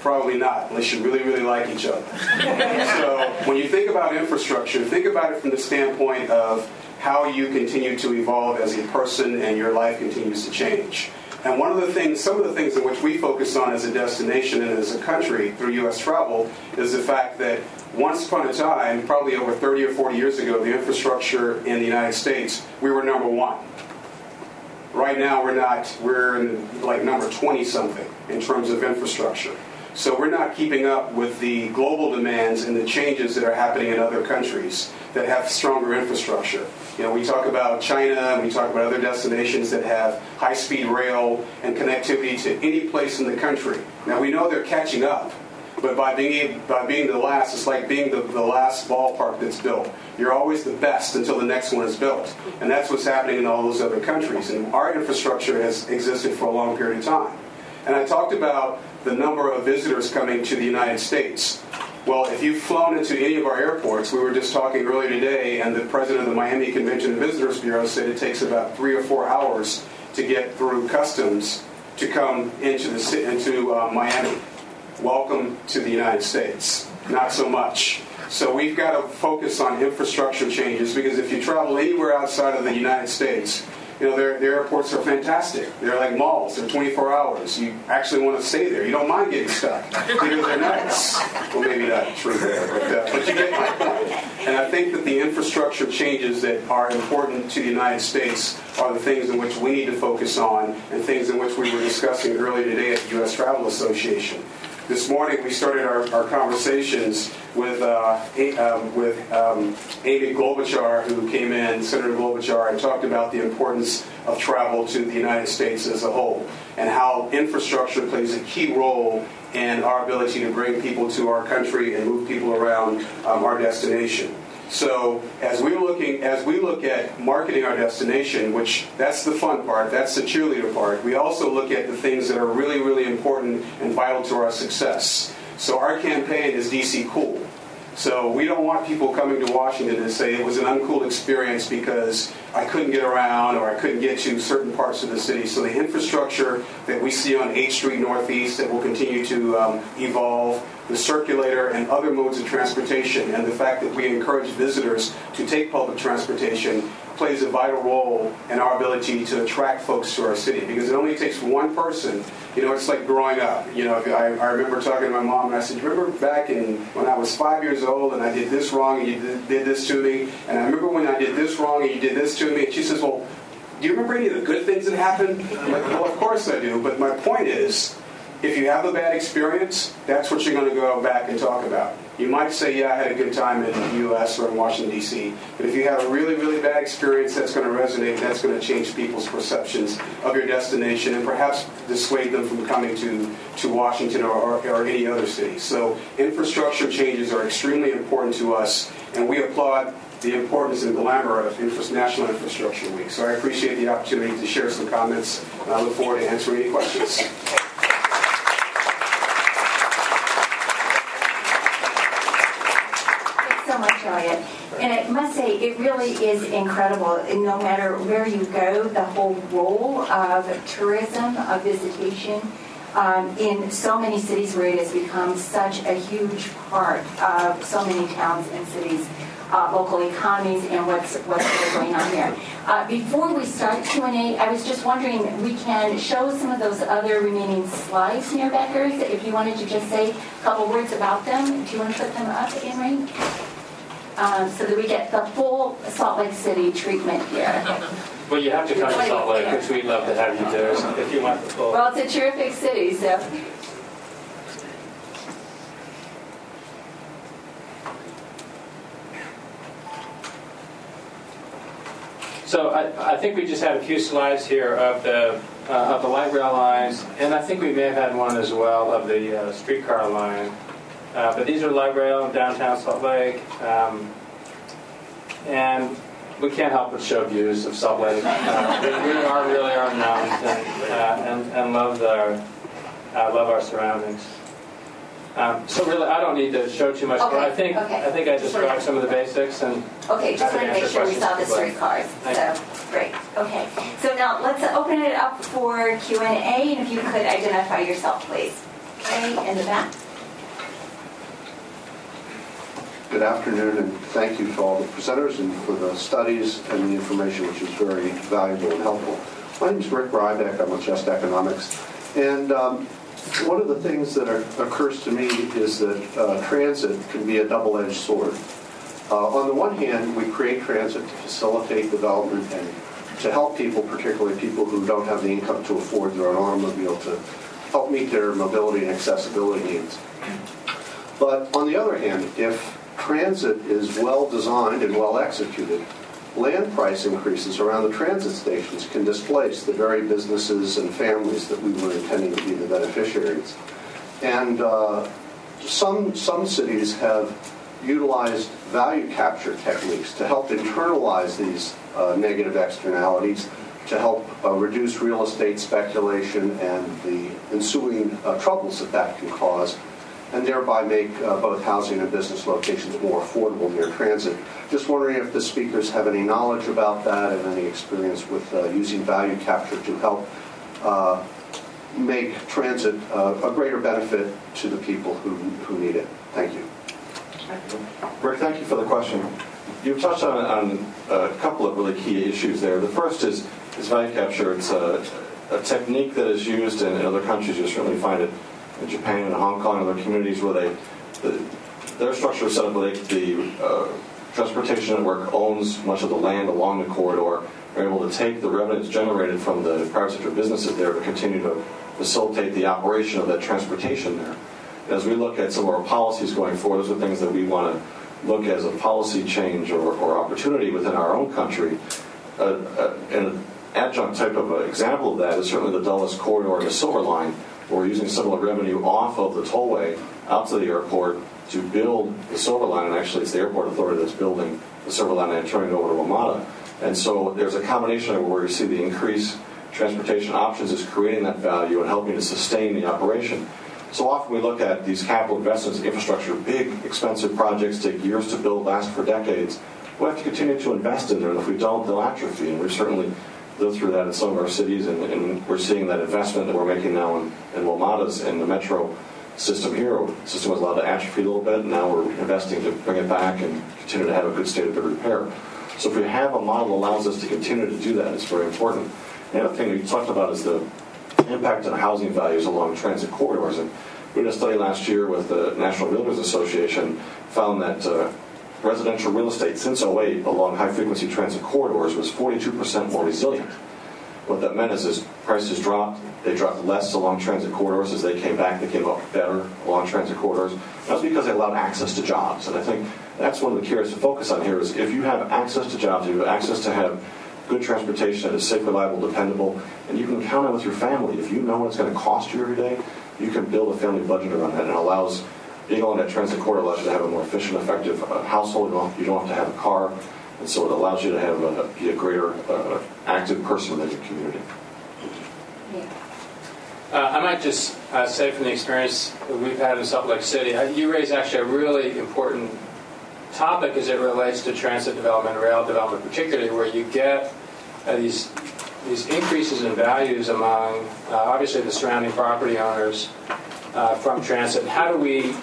S4: Probably not, unless you really, really like each other. so when you think about infrastructure, think about it from the standpoint of how you continue to evolve as a person and your life continues to change. And one of the things, some of the things in which we focus on as a destination and as a country through U.S. travel is the fact that once upon a time, probably over 30 or 40 years ago, the infrastructure in the United States, we were number one. Right now, we're not, we're in like number 20 something in terms of infrastructure. So we're not keeping up with the global demands and the changes that are happening in other countries that have stronger infrastructure. You know, we talk about China and we talk about other destinations that have high-speed rail and connectivity to any place in the country. Now we know they're catching up, but by being by being the last, it's like being the, the last ballpark that's built. You're always the best until the next one is built, and that's what's happening in all those other countries. And our infrastructure has existed for a long period of time. And I talked about the number of visitors coming to the United States. Well, if you've flown into any of our airports, we were just talking earlier today, and the president of the Miami Convention and Visitors Bureau said it takes about three or four hours to get through customs to come into the into uh, Miami. Welcome to the United States. Not so much. So we've got to focus on infrastructure changes because if you travel anywhere outside of the United States, you know, their, their airports are fantastic. They're like malls. They're 24 hours. You actually want to stay there. You don't mind getting stuck because they're nice. Well, maybe not true there, but, uh, but you get my point. And I think that the infrastructure changes that are important to the United States are the things in which we need to focus on and things in which we were discussing earlier today at the U.S. Travel Association. This morning we started our, our conversations with uh, um, with um, Amy Klobuchar, who came in, Senator Klobuchar, and talked about the importance of travel to the United States as a whole, and how infrastructure plays a key role in our ability to bring people to our country and move people around um, our destination. So as we looking as we look at marketing our destination, which that's the fun part, that's the cheerleader part. We also look at the things that are really really important and vital to our success. So our campaign is DC Cool. So we don't want people coming to Washington to say it was an uncool experience because I couldn't get around or I couldn't get to certain parts of the city. So the infrastructure that we see on 8th Street Northeast that will continue to um, evolve, the circulator and other modes of transportation, and the fact that we encourage visitors to take public transportation plays a vital role in our ability to attract folks to our city because it only takes one person. You know, it's like growing up. You know, I, I remember talking to my mom and I said, remember back in when I was five years old and I did this wrong and you did, did this to me? And I remember when I did this wrong and you did this to me? And she says, well, do you remember any of the good things that happened? I'm like, well, of course I do. But my point is, if you have a bad experience, that's what you're going to go back and talk about. You might say, yeah, I had a good time in the U.S. or in Washington, D.C., but if you have a really, really bad experience, that's going to resonate, that's going to change people's perceptions of your destination and perhaps dissuade them from coming to, to Washington or, or, or any other city. So infrastructure changes are extremely important to us, and we applaud the importance and glamour of National Infrastructure Week. So I appreciate the opportunity to share some comments, and I look forward to answering any questions. Thanks so much, Elliot.
S1: And I must say, it really is incredible. No matter where you go, the whole role of tourism, of visitation, um, in so many cities where it has become such a huge part of so many towns and cities, uh, local economies, and what's what's really going on here. Uh, before we start Q&A, I was just wondering, we can show some of those other remaining slides, Mayor Beckers, if you wanted to just say a couple words about them. Do you want to put them up, Anne um, so that we get the full Salt Lake City treatment here.
S3: Well, you have to come to Salt Lake because we'd love to have you there if you want the full.
S1: Well, it's a terrific city, so.
S3: So I, I, think we just had a few slides here of the uh, of the light rail lines, and I think we may have had one as well of the uh, streetcar line. Uh, but these are light rail in downtown Salt Lake. Um, and we can't help but show views of Salt Lake. Uh, we, are really are mountains and, uh, and, and, love, our, uh, love our surroundings. Um, so really, I don't need to show too much,
S1: okay,
S3: but I think
S1: okay.
S3: I think I described some of the basics and.
S1: Okay, just want to make sure we saw the street cars. So great. Okay, so now let's open it up for Q and A, and if you could identify yourself, please. Okay, in the back.
S5: Good afternoon, and thank you to all the presenters and for the studies and the information, which is very valuable and helpful. My name is Rick Rybeck. I'm with Just Economics. And um, one of the things that are, occurs to me is that uh, transit can be a double-edged sword. Uh, on the one hand, we create transit to facilitate development and to help people, particularly people who don't have the income to afford their own automobile, to help meet their mobility and accessibility needs. But on the other hand, if transit is well designed and well executed, land price increases around the transit stations can displace the very businesses and families that we were intending to be the beneficiaries. And uh, some, some cities have utilized value capture techniques to help internalize these uh, negative externalities, to help uh, reduce real estate speculation and the ensuing uh, troubles that that can cause and thereby make uh, both housing and business locations more affordable near transit. Just wondering if the speakers have any knowledge about that and any experience with uh, using value capture to help uh, make transit uh, a greater benefit to the people who, who need it. Thank you.
S2: Rick, thank you for the question. You've touched on, on a couple of really key issues there. The first is, is value capture. It's a, a technique that is used in, in other countries. You certainly find it in Japan and Hong Kong and other communities where they, the, their structure is set up like the uh, transportation network owns much of the land along the corridor. They're able to take the revenues generated from the private sector businesses there to continue to facilitate the operation of that transportation there. As we look at some of our policies going forward, those are things that we want to look as a policy change or, or opportunity within our own country. Uh, uh, and an adjunct type of example of that is certainly the Dulles Corridor and the Silver Line we're using some of the revenue off of the tollway out to the airport to build the Silver Line, and actually it's the airport authority that's building the Silver Line and turning it over to WMATA. And so there's a combination of where you see the increase transportation options is creating that value and helping to sustain the operation. So often we look at these capital investments, infrastructure, big, expensive projects take years to build, last for decades. We have to continue to invest in them. If we don't, they'll atrophy. And we've certainly lived through that in some of our cities, and, and we're seeing that investment that we're making now in, in WMATA's and the metro system here. The system was allowed to atrophy a little bit, and now we're investing to bring it back and continue to have a good state of repair. So if we have a model that allows us to continue to do that, it's very important. The other thing we talked about is the impact on housing values along transit corridors. And we did a study last year with the National Realtors Association, found that uh, residential real estate since 08 along high frequency transit corridors was 42% more resilient. What that meant is as prices dropped, they dropped less along transit corridors. As they came back, they came up better along transit corridors. That's because they allowed access to jobs. And I think that's one of the key areas to focus on here is if you have access to jobs, you have access to have good transportation that is safe, reliable, dependable, and you can count on with your family. If you know what it's going to cost you every day, you can build a family budget around that. And it allows being on that transit corridor allows you to have a more efficient, effective uh, household. You don't, you don't have to have a car, and so it allows you to have a, be a greater uh, active person within your community.
S3: Uh, I might just uh, say from the experience that we've had in Salt Lake City, uh, you raise actually a really important topic as it relates to transit development, rail development, particularly where you get uh, these these increases in values among obviously the surrounding property owners from transit. How do we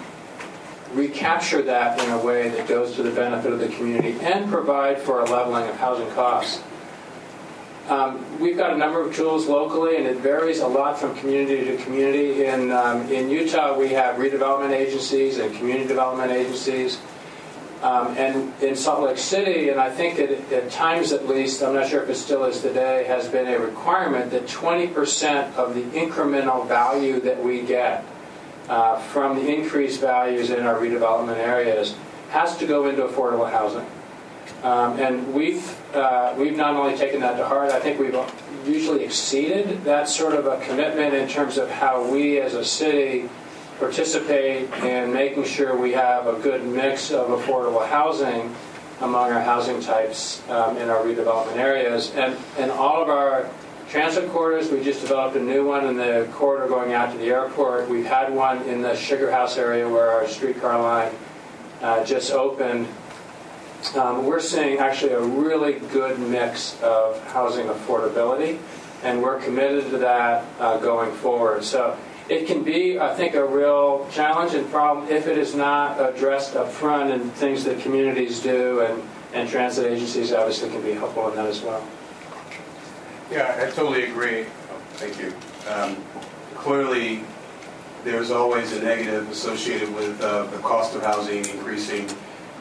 S3: recapture that in a way that goes to the benefit of the community and provide for a leveling of housing costs? Um, we've got a number of tools locally, and it varies a lot from community to community. In, um, in Utah, we have redevelopment agencies and community development agencies. Um, and in Salt Lake City, and I think that at times at least, I'm not sure if it still is today, has been a requirement that 20% of the incremental value that we get uh, from the increased values in our redevelopment areas has to go into affordable housing. Um, and we've, uh, we've not only taken that to heart, I think we've usually exceeded that sort of a commitment in terms of how we as a city participate in making sure we have a good mix of affordable housing among our housing types um, in our redevelopment areas. And, and all of our transit corridors, we just developed a new one in the corridor going out to the airport. We've had one in the Sugar House area where our streetcar line uh, just opened. Um, we're seeing actually a really good mix of housing affordability, and we're committed to that uh, going forward. So it can be, I think, a real challenge and problem if it is not addressed up front and things that communities do and, and transit agencies obviously can be helpful in that as well.
S4: Yeah, I totally agree. Thank you. Um, clearly, there's always a negative associated with uh, the cost of housing increasing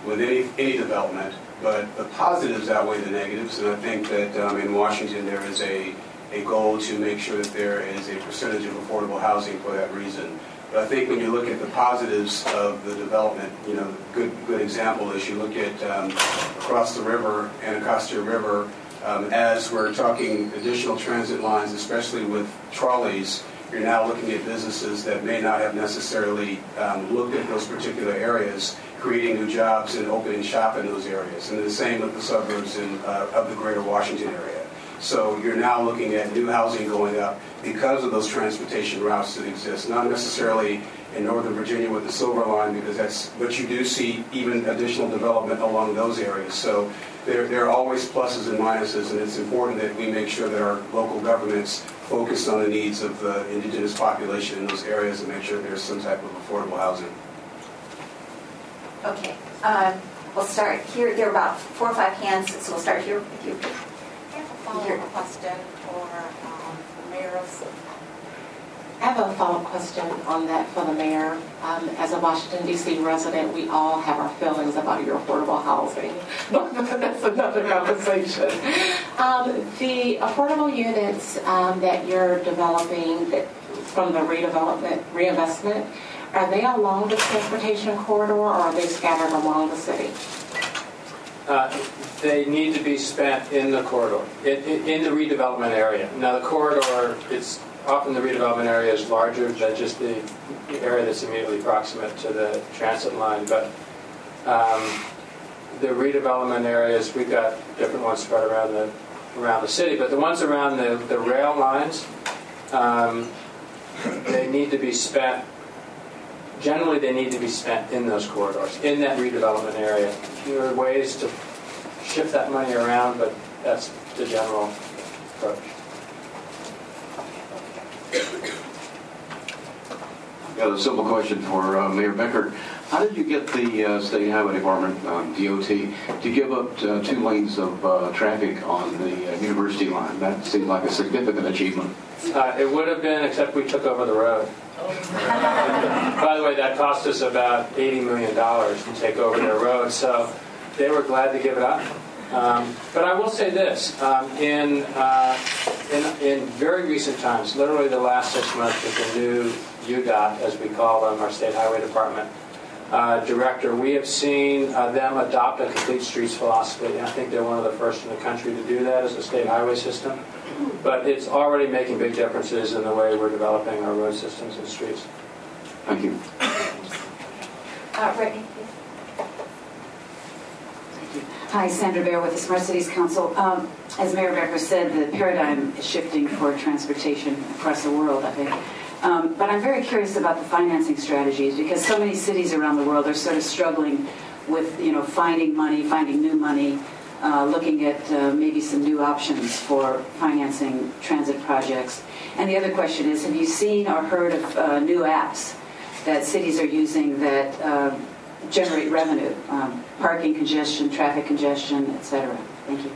S4: with any, any development, but the positives outweigh the negatives, and I think that um, in Washington there is a a goal to make sure that there is a percentage of affordable housing for that reason. But I think when you look at the positives of the development, you know, good good example is you look at um, across the river, Anacostia River, um, as we're talking additional transit lines, especially with trolleys, you're now looking at businesses that may not have necessarily um, looked at those particular areas, creating new jobs and opening shop in those areas. And the same with the suburbs in, uh, of the greater Washington area. So you're now looking at new housing going up because of those transportation routes that exist, not necessarily in Northern Virginia with the Silver Line, because that's, but you do see even additional development along those areas. So there, there are always pluses and minuses, and it's important that we make sure that our local governments focus on the needs of the indigenous population in those areas and make sure there's some type of affordable housing.
S1: Okay, uh, we'll start here. There are about four or five hands, so we'll start here with you
S6: follow-up question for um, the mayor. I have a follow-up question on that for the mayor. Um, as a Washington, D.C. resident, we all have our feelings about your affordable housing, but that's another conversation. Um, the affordable units um, that you're developing that, from the redevelopment, reinvestment, are they along the transportation corridor or are they scattered along the city?
S3: Uh, they need to be spent in the corridor, in, in, the redevelopment area. Now, the corridor, it's often the redevelopment area is larger than just the area that's immediately proximate to the transit line, but um, the redevelopment areas, we've got different ones spread around the around the city, but the ones around the, the rail lines, um, they need to be spent generally they need to be spent in those corridors, in that redevelopment area. There are ways to shift that money around, but that's the general approach.
S7: Got a simple question for uh, Mayor Becker. How did you get the uh, State Highway Department, um, DOT, to give up uh, two lanes of uh, traffic on the uh, University line? That seemed like a significant achievement.
S3: Uh, It would have been, except we took over the road. By the way, that cost us about $80 million to take over their road, so they were glad to give it up. Um, But I will say this, um, in, uh, in, in very recent times, literally the last six months with the new UDOT, as we call them, our State Highway Department, uh, director, we have seen uh, them adopt a complete streets philosophy. And I think they're one of the first in the country to do that as a state highway system. But it's already making big differences in the way we're developing our road systems and streets.
S7: Thank you.
S1: Uh, Brittany, please.
S8: Hi, Sandra Bear with the Smart Cities Council. Um, as Mayor Becker said, the paradigm is shifting for transportation across the world, I think. Um, but I'm very curious about the financing strategies because so many cities around the world are sort of struggling with, you know, finding money, finding new money, uh, looking at uh, maybe some new options for financing transit projects. And the other question is, have you seen or heard of uh, new apps that cities are using that uh, generate revenue, um, parking congestion, traffic congestion, et cetera. Thank you.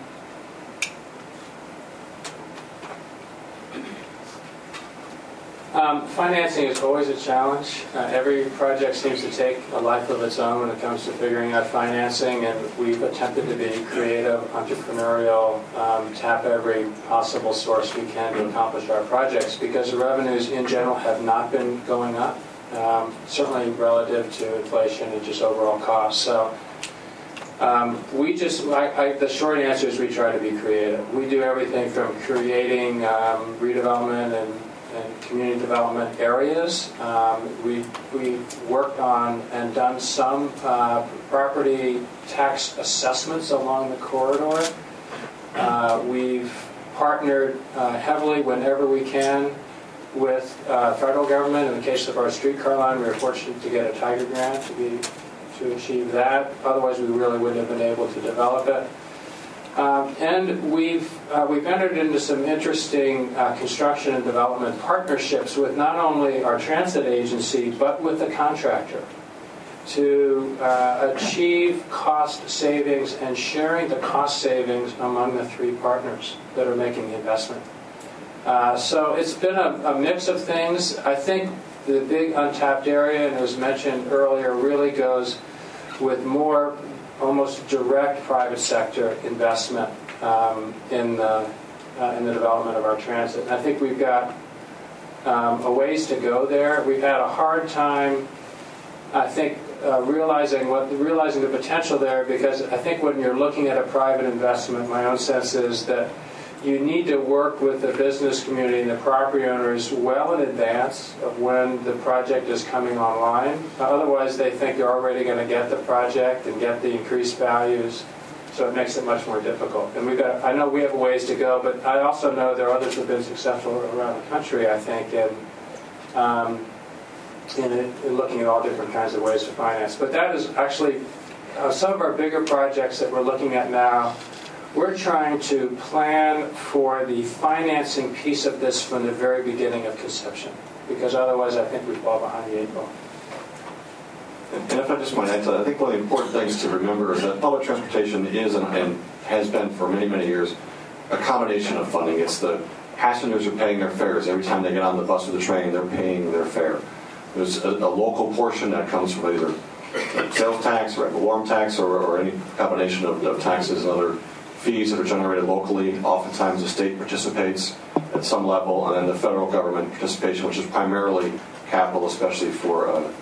S3: Um, financing is always a challenge. Uh, every project seems to take a life of its own when it comes to figuring out financing, and we've attempted to be creative, entrepreneurial, um, tap every possible source we can to accomplish our projects because the revenues in general have not been going up, um, certainly relative to inflation and just overall costs. So um, we just, I, I, the short answer is we try to be creative. We do everything from creating um, redevelopment and, and community development areas. Um, we, we've worked on and done some uh, property tax assessments along the corridor. Uh, we've partnered uh, heavily whenever we can with uh, federal government. In the case of our streetcar line, we were fortunate to get a Tiger grant to be to achieve that. Otherwise, we really wouldn't have been able to develop it. Um, and we've uh, we've entered into some interesting uh, construction and development partnerships with not only our transit agency but with the contractor to uh, achieve cost savings and sharing the cost savings among the three partners that are making the investment. Uh, so it's been a, a mix of things. I think the big untapped area, and it was mentioned earlier, really goes with more almost direct private sector investment um, in, the, uh, in the development of our transit. And I think we've got um, a ways to go there. We've had a hard time, I think, uh, realizing what realizing the potential there because I think when you're looking at a private investment, my own sense is that you need to work with the business community and the property owners well in advance of when the project is coming online. Otherwise, they think they're already going to get the project and get the increased values, so it makes it much more difficult. And we've got, I know we have ways to go, but I also know there are others who have been successful around the country, I think, in, um, in, in looking at all different kinds of ways to finance. But that is actually uh, some of our bigger projects that we're looking at now we're trying to plan for the financing piece of this from the very beginning of conception, because otherwise I think we fall behind the eight ball.
S2: And if I just might add to that, I think one of the important things to remember is that public transportation is and, and has been for many, many years a combination of funding. It's the passengers are paying their fares. Every time they get on the bus or the train, they're paying their fare. There's a, a local portion that comes from either sales tax, or warm tax, or, or any combination of, of taxes and other fees that are generated locally. Oftentimes the state participates at some level, and then the federal government participation, which is primarily capital, especially for uh,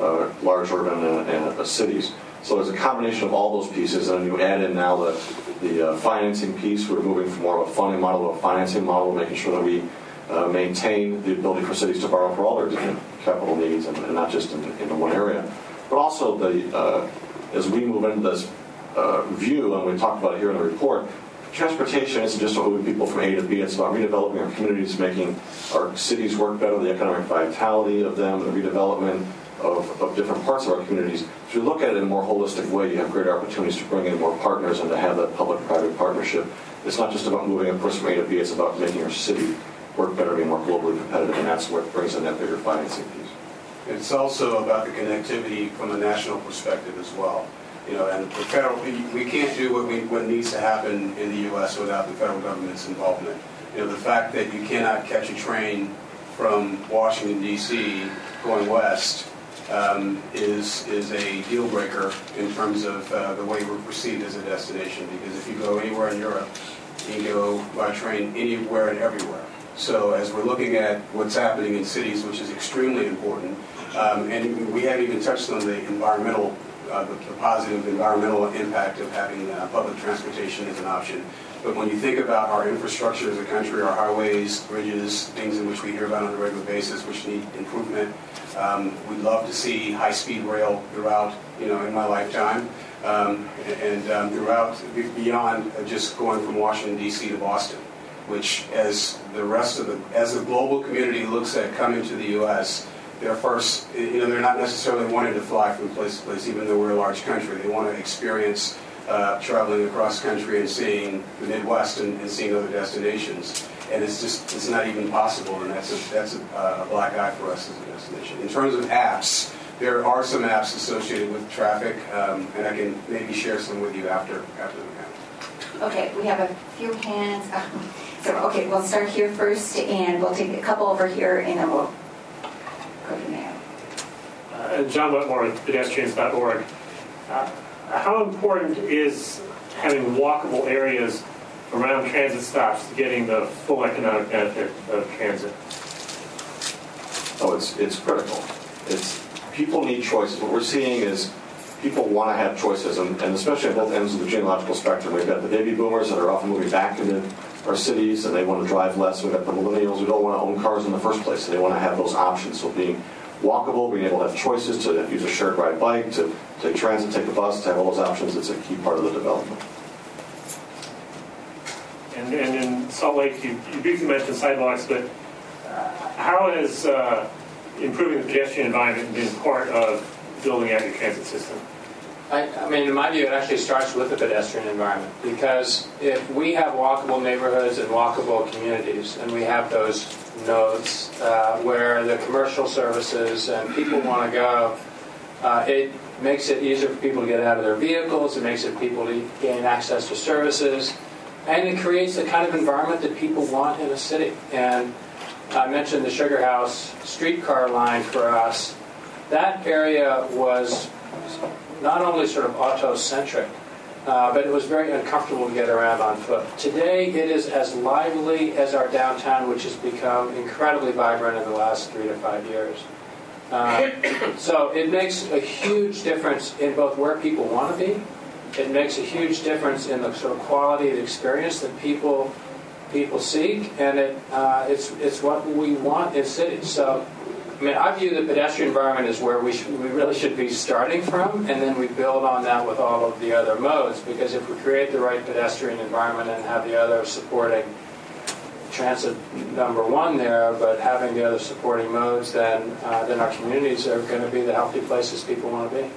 S2: uh, large urban and, and uh, cities. So there's a combination of all those pieces, and you add in now the, the uh, financing piece. We're moving from more of a funding model to a financing model, making sure that we uh, maintain the ability for cities to borrow for all their different capital needs, and, and not just in, in one area. But also, the uh, as we move into this uh, view, and we talked about it here in the report, transportation isn't just moving people from A to B. It's about redeveloping our communities, making our cities work better, the economic vitality of them, the redevelopment
S9: of, of different parts of our communities. If you look at it in a more holistic way, you have greater opportunities to bring in more partners and to have that public-private partnership. It's not just about moving a person from A to B, it's about making our city work better, be more globally competitive, and that's what brings in that bigger financing piece.
S4: It's also about the connectivity from a national perspective as well. You know, and the federal, we can't do what we, what needs to happen in the U.S. without the federal government's involvement. You know, the fact that you cannot catch a train from Washington D.C. going west um, is is a deal breaker in terms of uh, the way we're perceived as a destination. Because if you go anywhere in Europe, you can go by train anywhere and everywhere. So as we're looking at what's happening in cities, which is extremely important, um, and we haven't even touched on the environmental, uh, the, the, positive environmental impact of having uh, public transportation as an option. But when you think about our infrastructure as a country, our highways, bridges, things in which we hear about on a regular basis, which need improvement, um, we'd love to see high-speed rail throughout, you know, in my lifetime, um, and um, throughout beyond just going from Washington D.C. to Boston which as the rest of the, as the global community looks at coming to the U.S., they're first, you know, they're not necessarily wanting to fly from place to place, even though we're a large country. They want to experience uh, traveling across country and seeing the Midwest and, and, seeing other destinations. And it's just, it's not even possible, and that's a, that's a, a black eye for us as a destination. In terms of apps, there are some apps associated with traffic, um, and I can maybe share some with you after, after the event.
S1: Okay, we have a few hands. So, okay, we'll start here first, and we'll take a couple over here, and then we'll
S10: Uh, John Wetmore, pedestrians.org. Uh, how important is having walkable areas around transit stops to getting the full economic benefit of transit?
S9: Oh, it's, it's critical. It's, people need choices. What we're seeing is people want to have choices, and, and especially at both ends of the genealogical spectrum. We've got the baby boomers that are often moving back into our cities and they want to drive less. We've got the millennials who don't want to own cars in the first place, they want to have those options. So being walkable, being able to have choices to use a shared ride bike, to take transit, take a bus, to have all those options, it's a key part of the development.
S10: And, and in Salt Lake, you, you briefly mentioned sidewalks, but uh, how has uh, improving the pedestrian environment been part of building out your transit system?
S3: I, I, mean, in my view, it actually starts with the pedestrian environment because if we have walkable neighborhoods and walkable communities, and we have those nodes uh, where the commercial services and people want to go, uh, it makes it easier for people to get out of their vehicles. It makes it people to gain access to services, and it creates the kind of environment that people want in a city. And I mentioned the Sugar House streetcar line for us. That area was not only sort of auto-centric, uh, but it was very uncomfortable to get around on foot. Today, it is as lively as our downtown, which has become incredibly vibrant in the last three to five years. Uh, so it makes a huge difference in both where people want to be. It makes a huge difference in the sort of quality of experience that people people seek, and it uh, it's it's what we want in cities. So mean, I view the pedestrian environment as where we, we really should be starting from, and then we build on that with all of the other modes. Because if we create the right pedestrian environment and have the other supporting transit number one there, but having the other supporting modes, then uh, then our communities are going to be the healthy places people want to be.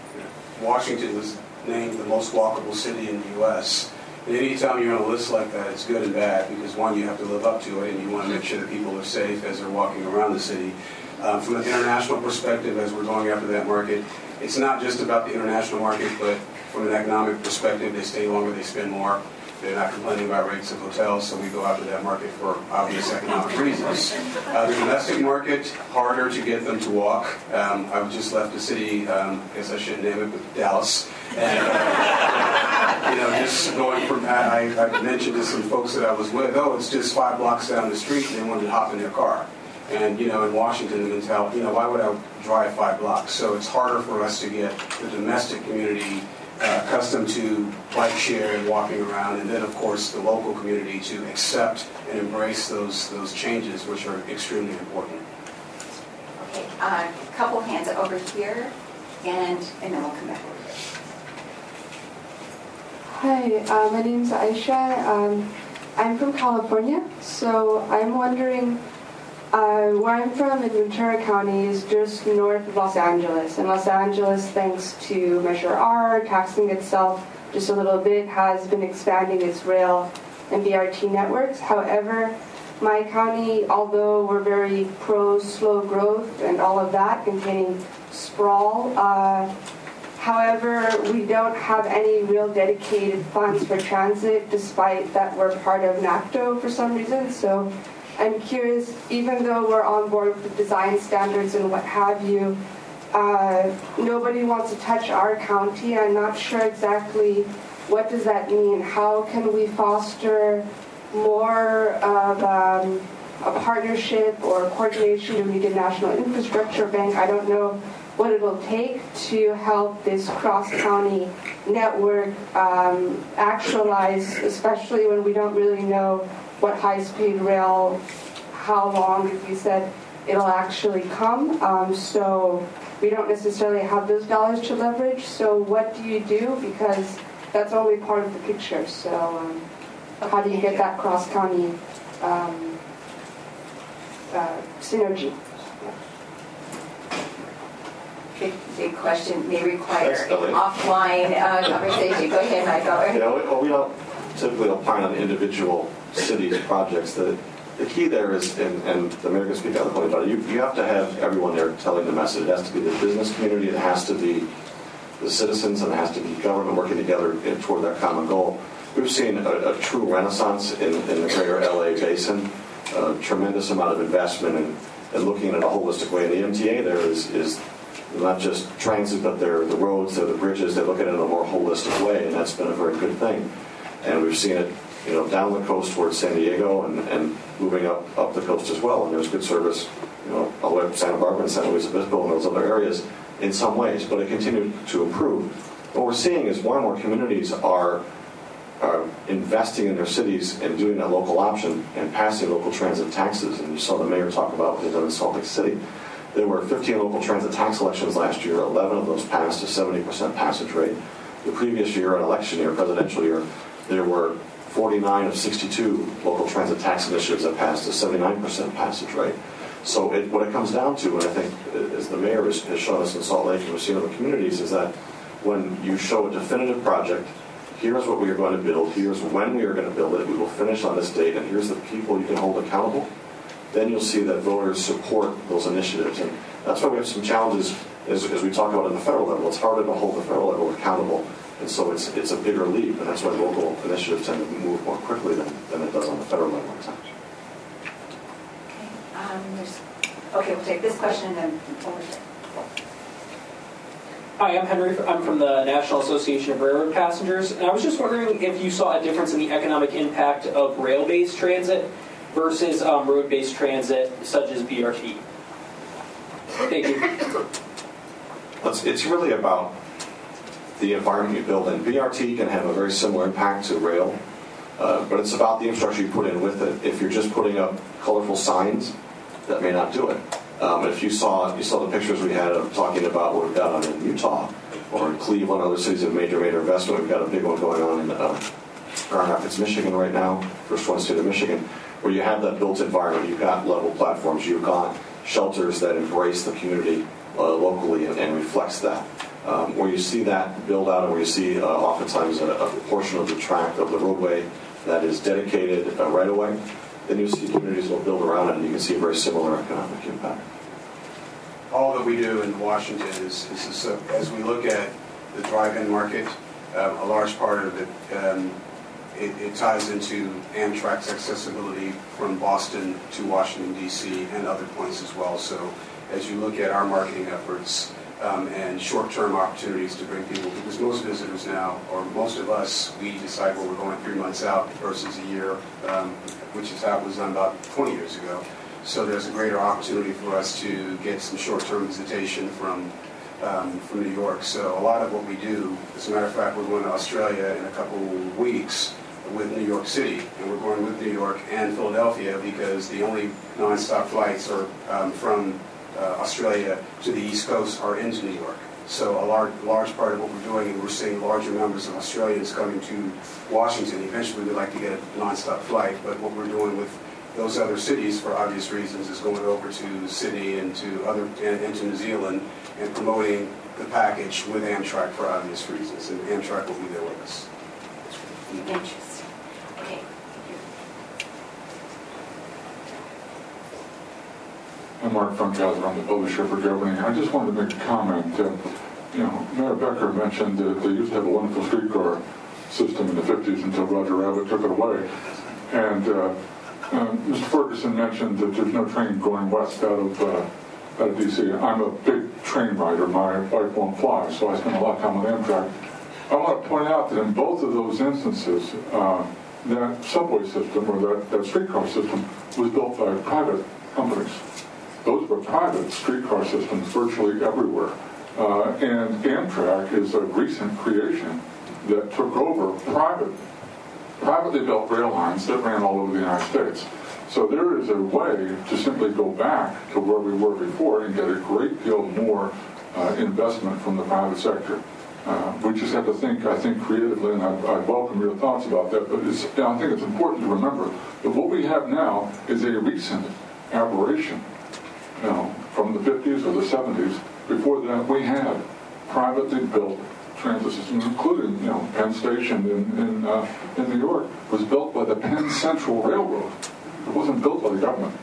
S4: Washington was named the most walkable city in the U.S. And anytime you're on a list like that, it's good and bad because one, you have to live up to it, and you want to make sure that people are safe as they're walking around the city. Uh, from an international perspective, as we're going after that market, it's not just about the international market, but from an economic perspective, they stay longer, they spend more. They're not complaining about rates of hotels, so we go after that market for obvious economic reasons. Uh, the domestic market, harder to get them to walk. Um, I've just left the city, um, I guess I shouldn't name it, but Dallas. And, uh, you know, just going from that, I, I mentioned to some folks that I was with, oh, it's just five blocks down the street, and they wanted to hop in their car. And, you know, in Washington, the tell, you know, why would I drive five blocks? So it's harder for us to get the domestic community uh, accustomed to bike share and walking around, and then, of course, the local community to accept and embrace those, those changes, which are extremely important.
S1: Okay, a uh, couple hands over here, and, and then we'll come back over here.
S11: Hi, uh, my name is Aisha. Um, I'm from California, so I'm wondering Uh, where I'm from in Ventura County is just north of Los Angeles. And Los Angeles, thanks to Measure R, taxing itself just a little bit, has been expanding its rail and BRT networks. However, my county, although we're very pro slow growth and all of that, containing sprawl, uh, however, we don't have any real dedicated funds for transit, despite that we're part of NACTO for some reason. So I'm curious, even though we're on board with the design standards and what have you, uh, nobody wants to touch our county. I'm not sure exactly what does that mean. How can we foster more of um, a partnership or coordination meet a national infrastructure bank? I don't know what it'll take to help this cross-county network um, actualize, especially when we don't really know what high-speed rail, how long, as you said, it'll actually come. Um, so we don't necessarily have those dollars to leverage. So what do you do? Because that's only part of the picture. So um, how do you get that cross-county um, uh, synergy?
S1: Big, big question may require an offline uh, conversation. Go ahead, Michael.
S2: Yeah, we, well, we don't typically opine on individual cities' projects. The, the key there is, and, and the mayor can speak point about it, you, you have to have everyone there telling the message. It has to be the business community, it has to be the citizens, and it has to be government working together in- toward that common goal. We've seen a, a true renaissance in, in the greater LA basin, a tremendous amount of investment and, and looking at a holistic way. And the MTA there is, is not just transit, but they're the roads, they're the bridges, they look at it in a more holistic way, and that's been a very good thing. And we've seen it, you know, down the coast towards San Diego and, and moving up, up the coast as well. And there's good service, you know, all the way up Santa Barbara and San Luis Obispo and those other areas in some ways, but it continued to improve. What we're seeing is more and more communities are are investing in their cities and doing that local option and passing local transit taxes. And you saw the mayor talk about what they've done in Salt Lake City. There were 15 local transit tax elections last year. 11 of those passed a 70% passage rate. The previous year, an election year, presidential year, there were 49 of 62 local transit tax initiatives that passed a 79% passage rate. So it, what it comes down to, and I think uh, as the mayor has, has shown us in Salt Lake and we've seen other communities, is that when you show a definitive project, here's what we are going to build, here's when we are going to build it, we will finish on this date, and here's the people you can hold accountable, then you'll see that voters support those initiatives. And that's why we have some challenges as, as we talk about at the federal level. It's harder to hold the federal level accountable, and so it's, it's a bigger leap, and that's why local initiatives tend to move more quickly than, than it does on the federal level at times.
S1: Um, Okay, we'll take this question and then over there.
S12: Hi, I'm Henry. I'm from the National Association of Railroad Passengers, and I was just wondering if you saw a difference in the economic impact of rail-based transit versus um, road-based transit, such as BRT. Thank you.
S2: It's, it's really about the environment you build in. BRT can have a very similar impact to rail, uh, but it's about the infrastructure you put in with it. If you're just putting up colorful signs, that may not do it. Um, if you saw you saw the pictures we had of talking about what we've got on in Utah or in Cleveland, other cities of major major investment, we've got a big one going on in uh, Grand Rapids, Michigan right now, first one state of Michigan, where you have that built environment. You've got level platforms, you've got shelters that embrace the community uh, locally and, and reflects that. Um, where you see that build out, and where you see uh, oftentimes a, a portion of the track of the roadway that is dedicated uh, right-of-way, then you see communities will build around it, and you can see a very similar economic impact.
S4: all that we do in Washington is, is as we look at the drive-in market, um, a large part of it, um, it, it ties into Amtrak's accessibility from Boston to Washington D.C. and other points as well. So as you look at our marketing efforts um, and short-term opportunities to bring people, because most visitors now, or most of us, we decide where we're going three months out versus a year, um, which is how it was done about 20 years ago. So there's a greater opportunity for us to get some short-term visitation from um, from New York. So a lot of what we do, as a matter of fact, we're going to Australia in a couple weeks with New York City, and we're going with New York and Philadelphia because the only nonstop flights are um, from Uh, Australia to the East Coast are into New York. So a large, large part of what we're doing, and we're seeing larger numbers of Australians coming to Washington. Eventually, we'd like to get a nonstop flight, but what we're doing with those other cities, for obvious reasons, is going over to Sydney and to other and, and to New Zealand and promoting the package with Amtrak for obvious reasons. And Amtrak will be there with us.
S1: Interesting. Okay.
S13: I'm Mark Funkhouser, I'm the publisher for Governing. I just wanted to make a comment. Uh, you know, Mayor Becker mentioned that they used to have a wonderful streetcar system in the 50s until Roger Rabbit took it away. And uh, uh, Mr. Ferguson mentioned that there's no train going west out of uh, out of D.C. I'm a big train rider. My bike won't fly, so I spend a lot of time with Amtrak. I want to point out that in both of those instances, uh, that subway system or that, that streetcar system was built by private companies. Those were private streetcar systems virtually everywhere. Uh, and Amtrak is a recent creation that took over private, privately built rail lines that ran all over the United States. So there is a way to simply go back to where we were before and get a great deal more uh, investment from the private sector. Uh, we just have to think, I think, creatively, and I, I welcome your thoughts about that. But I think it's important to remember that what we have now is a recent aberration. Know, from the 50s or the 70s. Before that, we had privately built transit systems, including, you know, Penn Station in in, uh, in New York was built by the Penn Central Railroad. It wasn't built by the government.